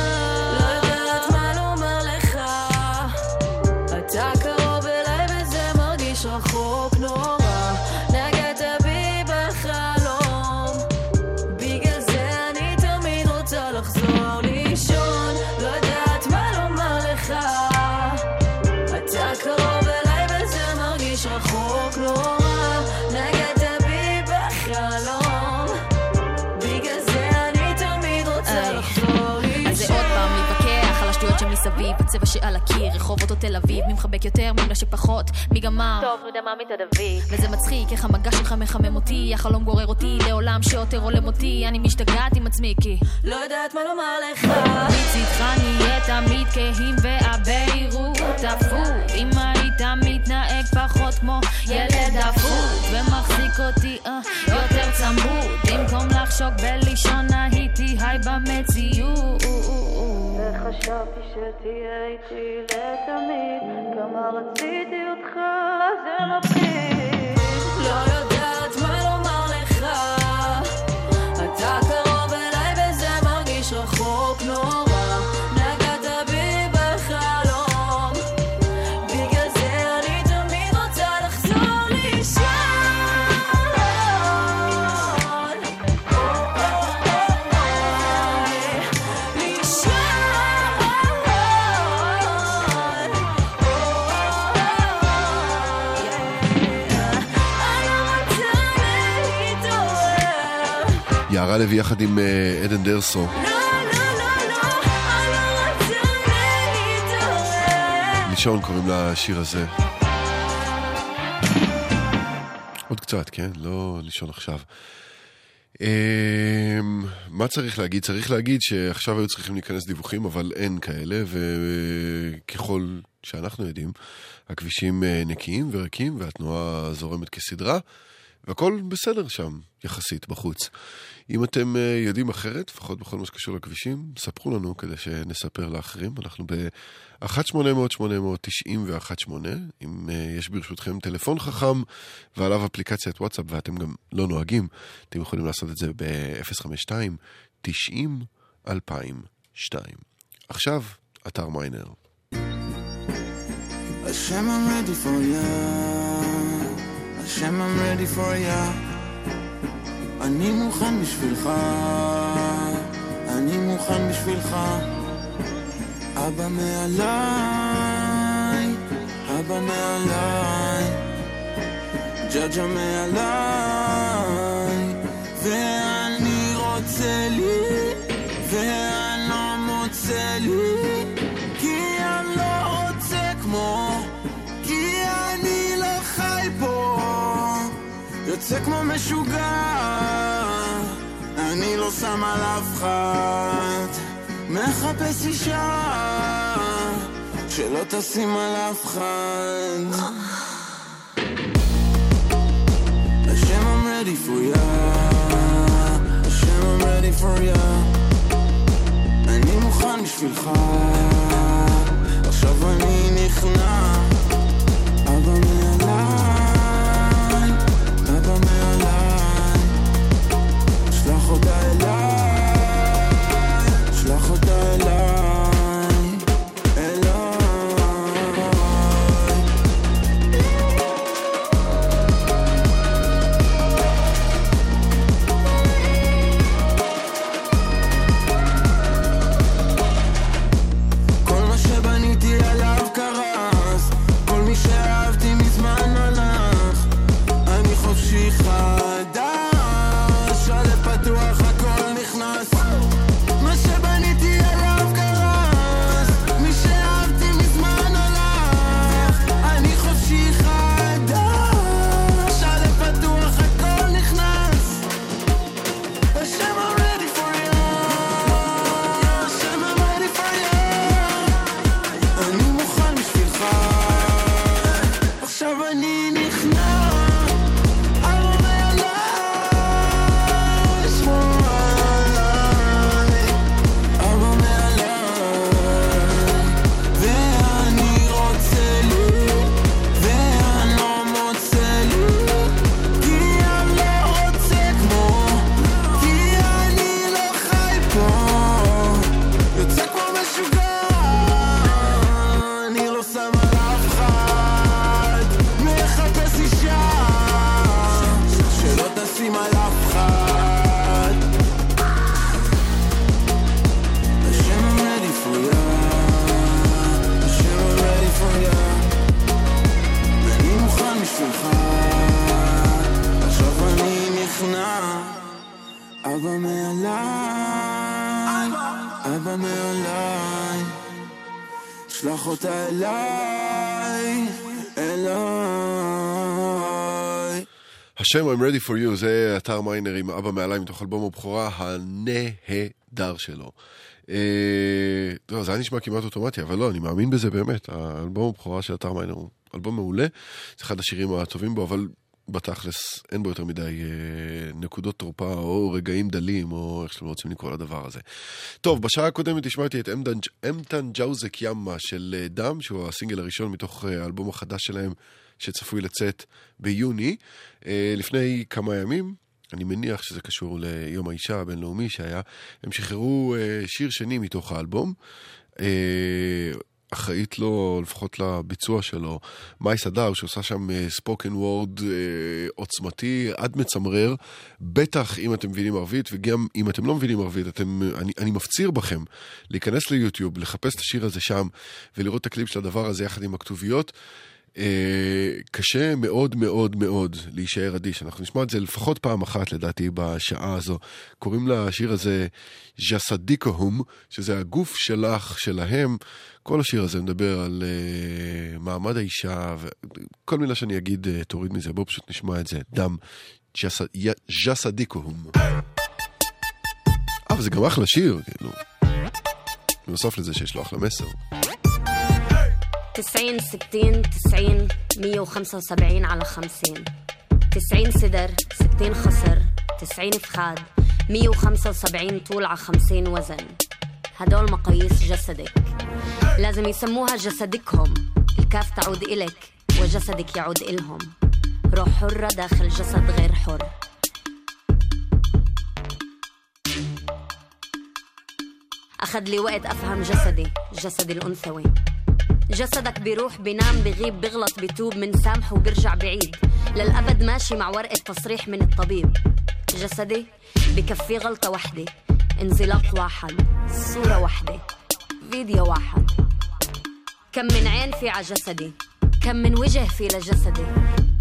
שעל הקיר, רחובות או תל אביב, מי מחבק יותר, מי מנשק פחות, מי גמר. טוב, יודע מה מתעדבי וזה מצחיק, איך המגע שלך מחמם אותי, החלום גורר אותי לעולם שיותר עולם אותי, אני משתגעת עם עצמי כי לא יודעת מה לומר לך. מצידך נהיה תמיד כהים והבהירות אפות אם היית מתנהג פחות כמו ילד אפות ומחזיק אותי אה, יותר צמוד. במקום לחשוק בלישון הייתי היי במציאות וחשבתי שתהיה איתי לתמיד. כמה רציתי אותך זה מפחיד לוי יחד עם אה, עדן דרסו. לישון קוראים לשיר הזה. עוד קצת, כן? לא לישון עכשיו. אמ, מה צריך להגיד? צריך להגיד שעכשיו היו צריכים להיכנס דיווחים, אבל אין כאלה, וככל שאנחנו יודעים, הכבישים אה, נקיים וריקים והתנועה זורמת כסדרה, והכל בסדר שם, יחסית, בחוץ. אם אתם אה, יודעים אחרת, לפחות בכל מה שקשור לכבישים, ספרו לנו כדי שנספר לאחרים. אנחנו ב-1-800-890-118, אם אה, יש ברשותכם טלפון חכם ועליו אפליקציית וואטסאפ ואתם גם לא נוהגים, אתם יכולים לעשות את זה ב-052-90-2002. עכשיו, אתר מיינר. Hashem, I'm ready for ya. השם I'm ready for ya אני מוכן בשבילך אני מוכן בשבילך. אבא מעליי אבא מעליי ג'ג'ה מעליי יוצא כמו משוגע. אני לא שם על אף אחד. מחפש אישה שלא תשים על אף אחד. השם I'm ready for ya. השם I'm ready for ya. אני מוכן בשבילך. עכשיו אני נכנע השם I'm ready for you זה אתר מיינר עם אבא מעליי מתוך אלבום הבכורה הנהדר שלו. אה, לא, זה היה נשמע כמעט אוטומטי, אבל לא, אני מאמין בזה באמת. האלבום הבכורה של אתר מיינר הוא אלבום מעולה, זה אחד השירים הטובים בו, אבל בתכלס אין בו יותר מדי אה, נקודות תורפה או רגעים דלים, או איך שאתם רוצים לקרוא לדבר הזה. טוב, בשעה הקודמת השמעתי את אמתן ג'אוזק ימה של אה, דם, שהוא הסינגל הראשון מתוך האלבום החדש שלהם, שצפוי לצאת ביוני. אה, לפני כמה ימים, אני מניח שזה קשור ליום האישה הבינלאומי שהיה, הם שחררו אה, שיר שני מתוך האלבום. אה, אחראית לו, לפחות לביצוע שלו, מאי סדר, שעושה שם ספוקן וורד עוצמתי עד מצמרר, בטח אם אתם מבינים ערבית, וגם אם אתם לא מבינים ערבית, אתם, אני, אני מפציר בכם להיכנס ליוטיוב, לחפש את השיר הזה שם, ולראות את הקליפ של הדבר הזה יחד עם הכתוביות. אה, קשה מאוד מאוד מאוד להישאר אדיש. אנחנו נשמע את זה לפחות פעם אחת לדעתי בשעה הזו. קוראים לשיר הזה ז'סדיקהום, שזה הגוף שלך, שלהם. כל השיר הזה מדבר על uh, מעמד האישה, וכל מילה שאני אגיד uh, תוריד מזה, בואו פשוט נשמע את זה. דם ז'סדיקהום. אה, וזה גם אחלה שיר, כאילו. בנוסף לזה שיש לו אחלה מסר. 90 60 90 175 على 50 90 صدر 60 خصر 90 فخاد 175 طول على 50 وزن. هدول مقاييس جسدك. لازم يسموها جسدكهم. الكاف تعود إلك وجسدك يعود إلهم. روح حرة داخل جسد غير حر. أخذ لي وقت أفهم جسدي جسدي الأنثوي. جسدك بيروح بينام بغيب بغلط بتوب من سامح وبرجع بعيد. للأبد ماشي مع ورقة تصريح من الطبيب. جسدي بكفي غلطة وحدة. انزلاق واحد صورة وحدة. فيديو واحد. كم من عين في ع جسدي. كم من وجه في لجسدي.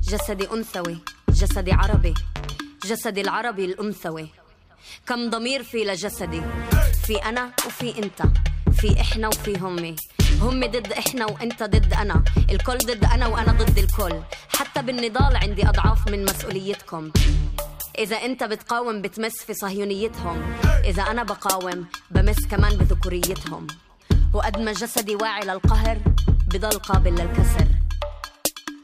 جسدي أنثوي جسدي عربي. جسدي العربي الأنثوي. كم ضمير في لجسدي. في أنا وفي أنت. في إحنا وفي همي. هم ضد إحنا وأنت ضد أنا. الكل ضد أنا وأنا ضد الكل. حتى بالنضال عندي أضعاف من مسؤوليتكم. إذا أنت بتقاوم بتمس في صهيونيتهم. إذا أنا بقاوم بمس كمان بذكوريتهم. وقد ما جسدي واعي للقهر بضل قابل للكسر.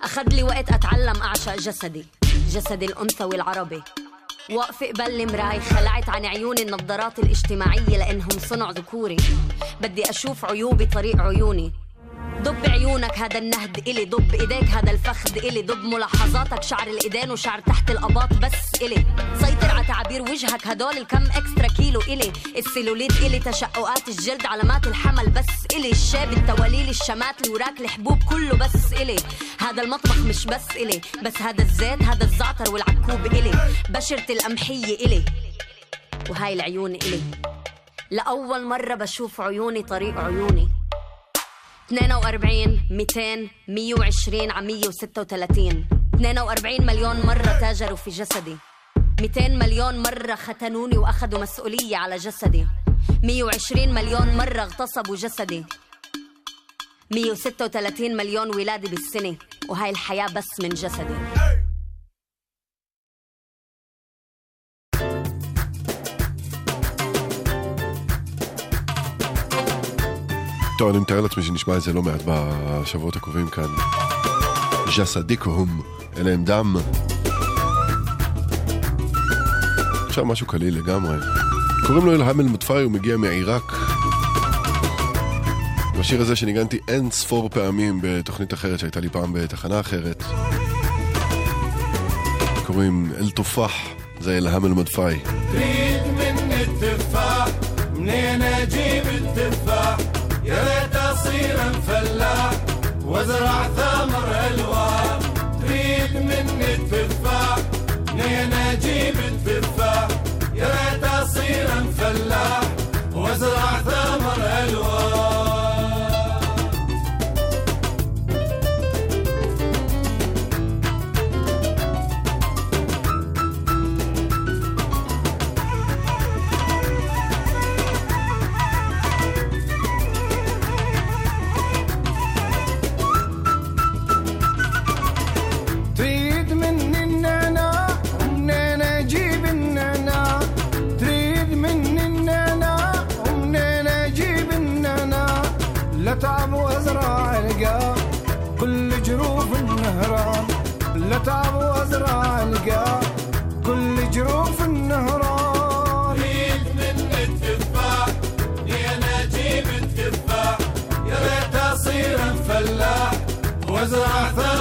أخذ لي وقت أتعلم أعشق جسدي جسدي الأنثوي العربي واقفة قبل المراي خلعت عن عيوني النظارات الاجتماعية لأنهم صنع ذكوري. بدي أشوف عيوبي طريق عيوني. ضب عيونك هذا النهد إلي ضب إيديك هذا الفخذ إلي ضب ملاحظاتك شعر الإيدين وشعر تحت الأباط بس إلي. سيطر على تعابير وجهك هدول الكم إكسترا كيلو إلي. السيلوليت إلي تشققات الجلد علامات الحمل بس إلي. الشاب التواليل الشمات اللي وراك الحبوب كله بس إلي. هذا المطبخ مش بس إلي بس هذا الزيت هذا الزعتر والعكوب إلي. بشرة القمحية إلي. وهاي العيون إلي. لأول مرة بشوف عيوني طريق عيوني. 42 200 120 على 136 42 مليون مرة تاجروا في جسدي. 200 مليون مرة ختنوني وأخذوا مسؤولية على جسدي. 120 مليون مرة اغتصبوا جسدي. 136 مليون ولادة بالسنة وهاي الحياة بس من جسدي. טוב, אני מתאר לעצמי שנשמע את זה לא מעט בשבועות הקרובים כאן. ז'סדיקום, אלה הם דם. עכשיו משהו קליל לגמרי. קוראים לו אלהם אל-מטפאי, הוא מגיע מעיראק. בשיר הזה שניגנתי אין ספור פעמים בתוכנית אחרת שהייתה לי פעם בתחנה אחרת. קוראים אל-תופח, זה אלהם אל-מדפאי. تريد مني التفاح منين اجيب التفاح يا ريت اصير فلاح وازرع ثمر الوان. Arthur.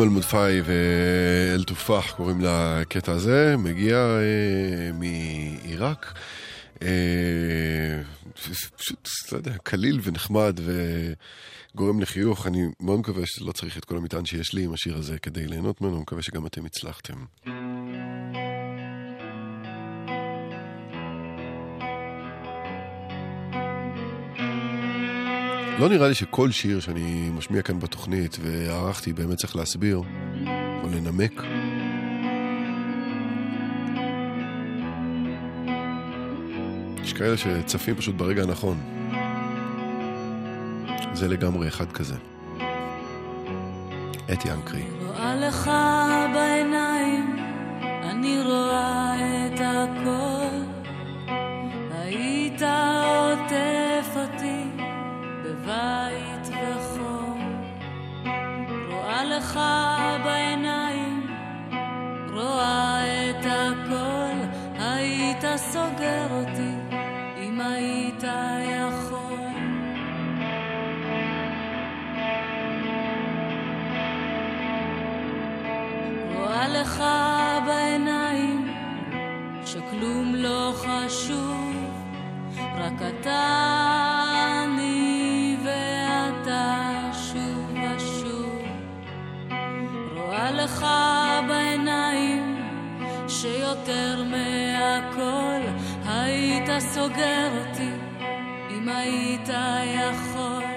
אמל מודפאי ואל-תופח קוראים לקטע הזה, מגיע אה, מעיראק. אה, פשוט, לא יודע, קליל ונחמד וגורם לחיוך. אני מאוד מקווה שלא צריך את כל המטען שיש לי עם השיר הזה כדי ליהנות ממנו, מקווה שגם אתם הצלחתם. Mm. לא נראה לי שכל שיר שאני משמיע כאן בתוכנית וערכתי באמת צריך להסביר או לנמק. יש כאלה שצפים פשוט ברגע הנכון. זה לגמרי אחד כזה. אתי אנקרי. רואה לך בעיניים, אני רואה את הכל. בבית וחום. רואה לך בעיניים, רואה את הכל. היית סוגר אותי אם היית יכול. רואה לך בעיניים שכלום לא חשוב, רק אתה לך בעיניים שיותר מהכל היית סוגר אותי אם היית יכול.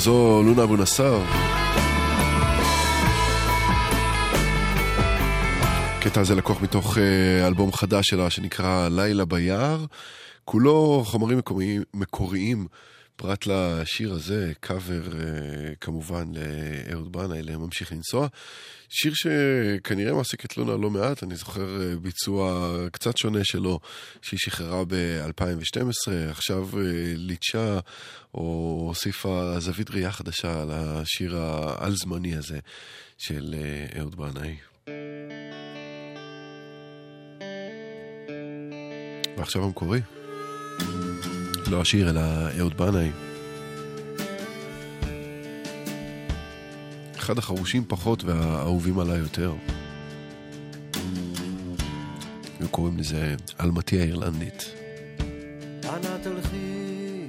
זו לונה אבו נסאר. הקטע הזה לקוח מתוך אה, אלבום חדש שלה שנקרא לילה ביער. כולו חומרים מקומיים, מקוריים, פרט לשיר הזה, קאבר אה, כמובן לאהוד בנאי, לממשיך לנסוע. שיר שכנראה מעסיק את לונה לא מעט, אני זוכר אה, ביצוע קצת שונה שלו, שהיא שחררה ב-2012, עכשיו אה, ליטשה או הוסיפה זווית ראייה חדשה על השיר העל-זמני הזה של אה, אהוד בנאי. ועכשיו המקורי. לא השיר, אלא אהוד בנאי. אחד החרושים פחות והאהובים עליי יותר. וקוראים לזה אלמתי האירלנדית. אנא תלכי,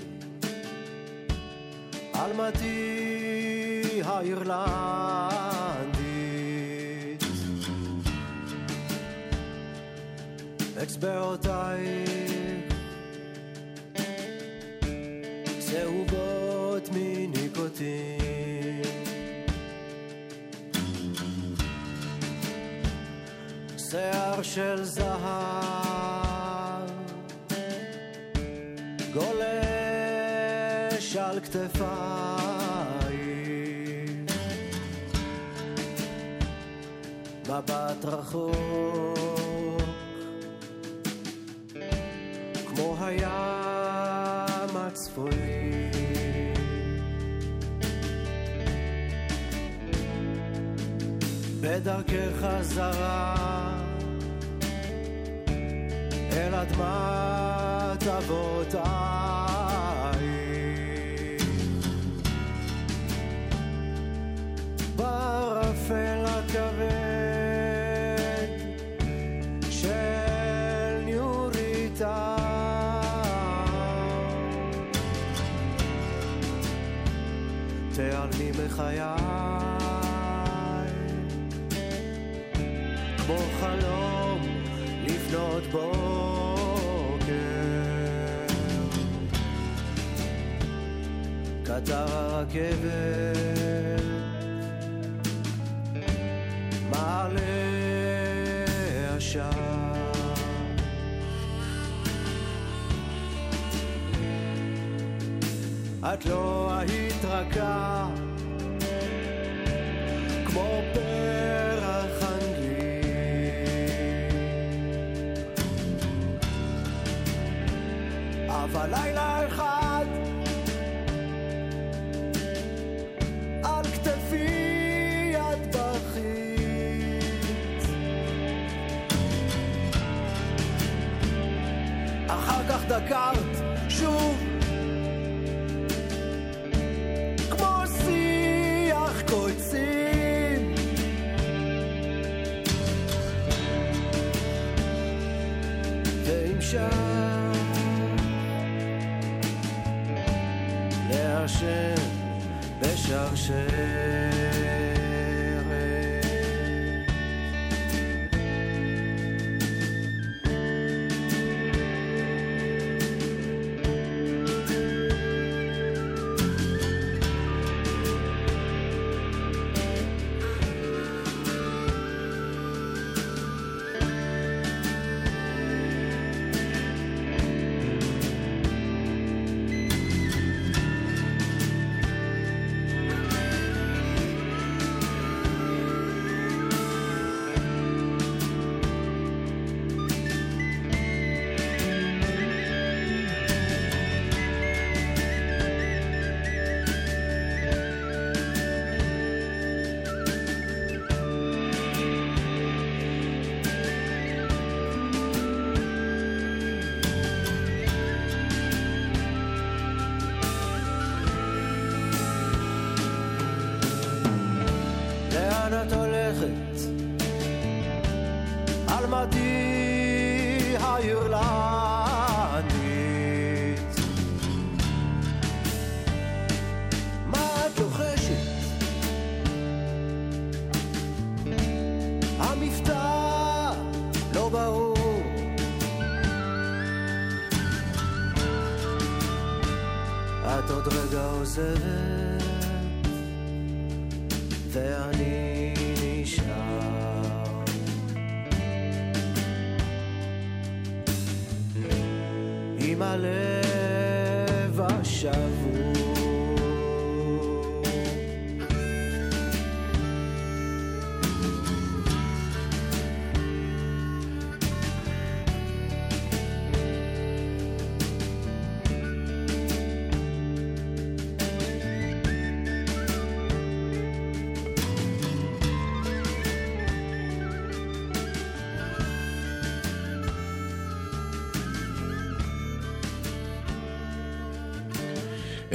אלמתי האירלנדית. אצבעותייך צהובות מניקוטין. שיער של זהב גולש על כתפיים מבט רחוק כמו הים בדרכך חזרה אל אדמת אבותיי. בערפל הכבד של ניוריתה. תיעלמי מחיי חלום לפנות בוקר. קטר הרכבת מעלה עשן. את לא היית רכה כמו פרח אבל לילה אחד על כתפי את בכית אחר כך דקרת שוב כמו שיח קוצים והמשך בשרשרת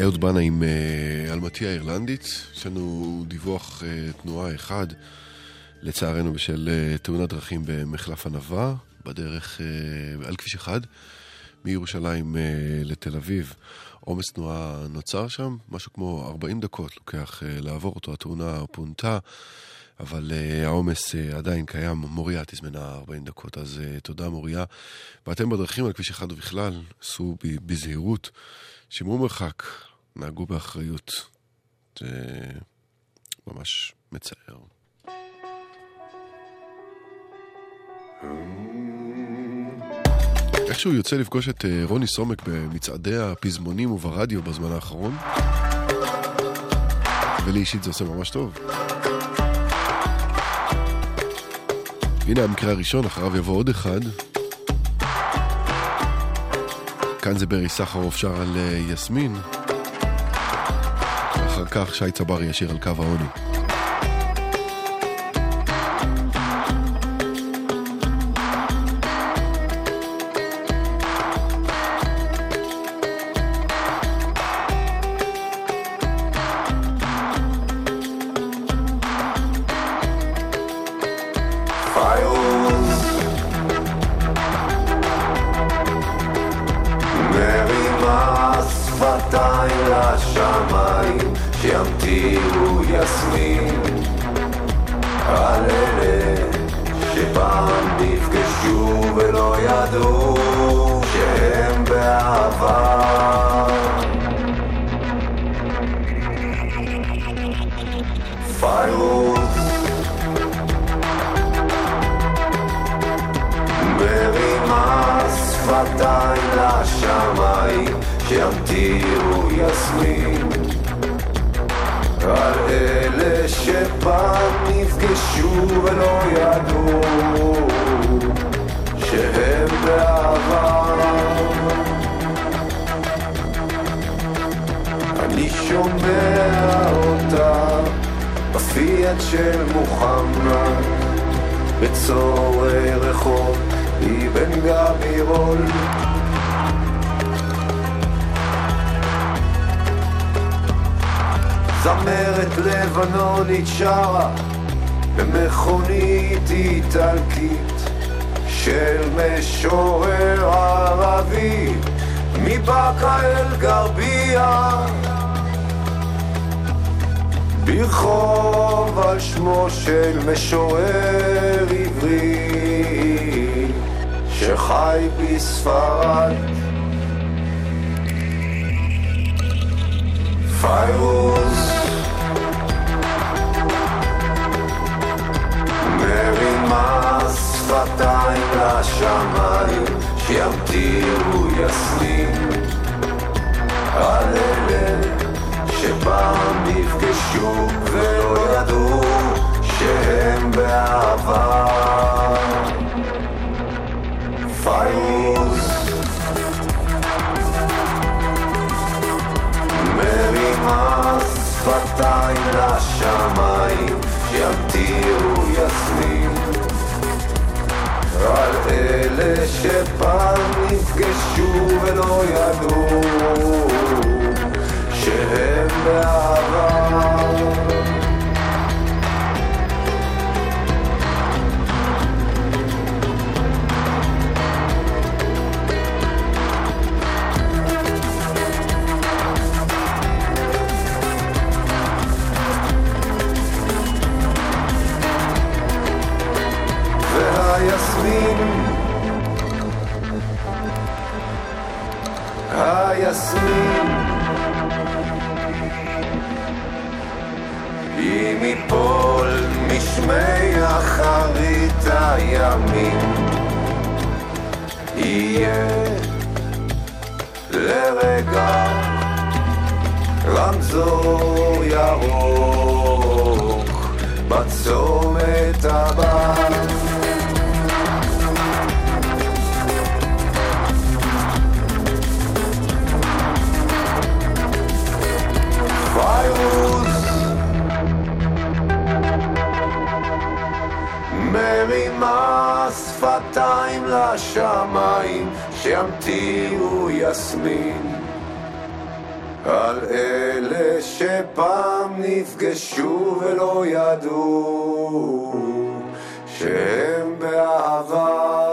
אהוד בנה עם אה, אלמתי האירלנדית. יש לנו דיווח אה, תנועה אחד, לצערנו בשל אה, תאונת דרכים במחלף ענווה, בדרך על כביש אחד, מירושלים לתל אביב. עומס תנועה נוצר שם, משהו כמו 40 דקות לוקח לעבור אותו, התאונה פונתה. אבל uh, העומס uh, עדיין קיים, מוריה תזמנה 40 דקות, אז uh, תודה מוריה. ואתם בדרכים על כביש אחד ובכלל, סעו בזהירות, שמרו מרחק, נהגו באחריות. זה ממש מצער. איכשהו יוצא לפגוש את אה, רוני סומק במצעדי הפזמונים וברדיו בזמן האחרון. ולי אישית זה עושה ממש טוב. הנה המקרה הראשון, אחריו יבוא עוד אחד. כאן זה ברי סחרוף שר על אה, יסמין. כך שי צברי ישיר על קו העוני. שפתיים לשמיים, שימטירו יסמין. על אלה שפעם נפגשו ולא ידעו שהם בעבר. פיירוס מרימה שפתיים לשמיים שימטירו יסמין על אלה שפעם נפגשו ולא ידעו שהם בעבר. אני שומע אותה בפיאט של מוחמד בצורי רחוב אבן גבירול זמרת לבנונית שרה במכונית איטלקית של משורר ערבי מבאקה אל גרבייה ברחוב על שמו של משורר עברי שחי בספרד. פיירוס מרימה שפתיים לשמיים שימטירו יסמין על אלה שפעם נפגשו ולא ידעו שהם בעבר פיירוס מרימה שפתיים לשמיים שימטירו יסמין על אלה שפעם נפגשו ולא ידעו שהם בעבר שפתיים לשמיים שימטירו יסמין. על אלה שפעם נפגשו ולא ידעו שהם בעבר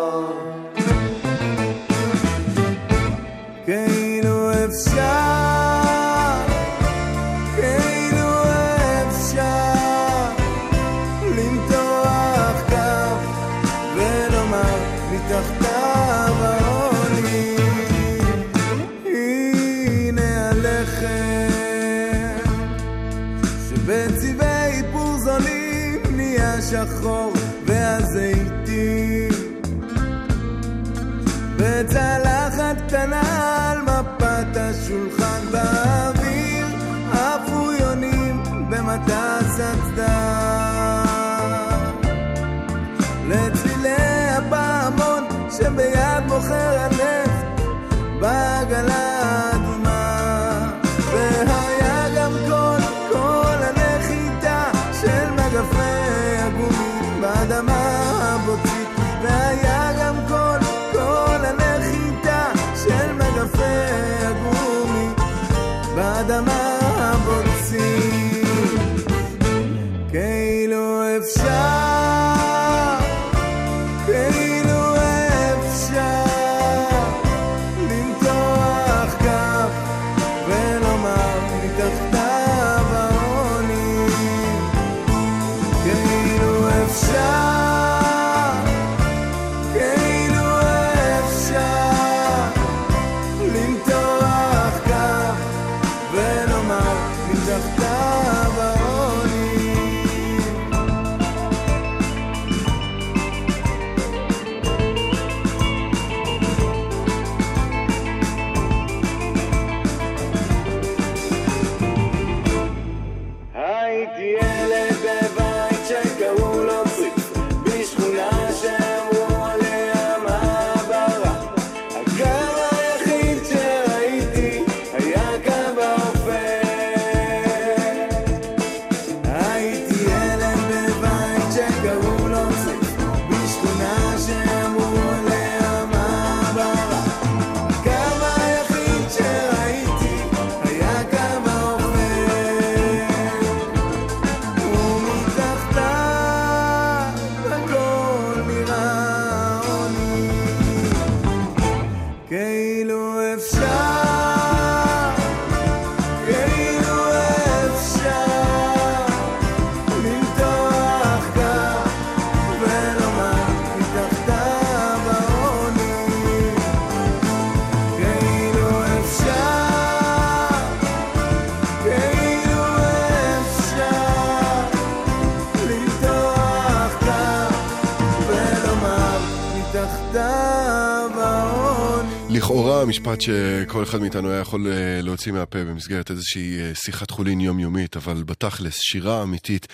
לכאורה משפט שכל אחד מאיתנו היה יכול אה, להוציא מהפה במסגרת איזושהי אה, שיחת חולין יומיומית, אבל בתכלס, שירה אמיתית,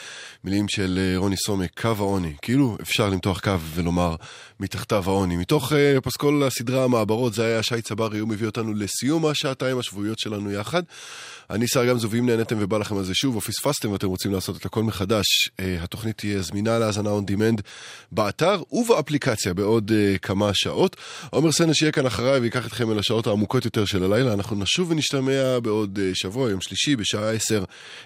מילים של אה, רוני סומק, קו העוני, כאילו אפשר למתוח קו ולומר מתחתיו העוני. מתוך פסקול הסדרה המעברות, זה היה שי צברי, הוא מביא אותנו לסיום השעתיים השבועיות שלנו יחד. אני שר גמזו, ואם נהניתם ובא לכם על זה שוב, או פספסתם ואתם רוצים לעשות את הכל מחדש, התוכנית תהיה זמינה להאזנה on demand באתר ובאפליקציה בעוד כמה שעות. עומר סנש יהיה כאן אחריי ויקח אתכם אל השעות העמוקות יותר של הלילה. אנחנו נשוב ונשתמע בעוד אה, שבוע, יום שלישי, בשעה 10.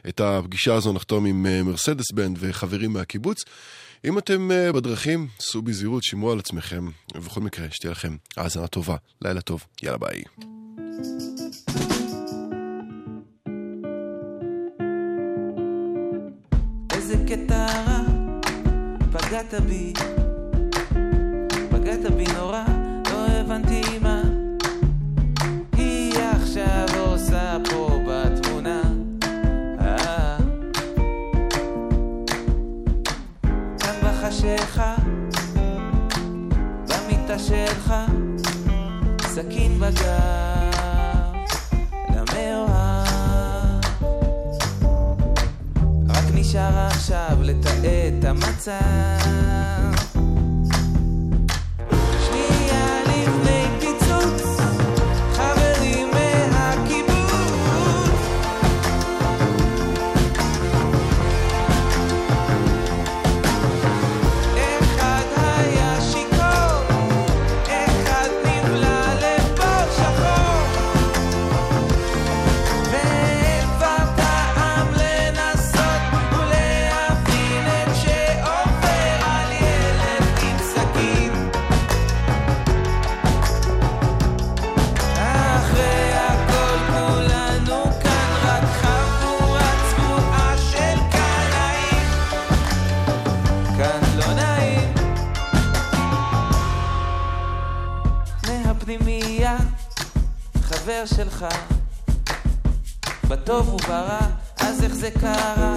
את הפגישה הזו נחתום עם אה, מרסדס בנד וחברים מהקיבוץ. אם אתם אה, בדרכים, סעו בזהירות, שמרו על עצמכם, ובכל מקרה, שתהיה לכם האזנה טובה, לילה טוב, יאללה ביי. איזה קטע פגעת בי, פגעת בי נורא, במיטה שלך, סכין בגב, למאוהב. רק נשאר עכשיו לתאר את המצב. שלך, בטוב וברע, אז איך זה קרה?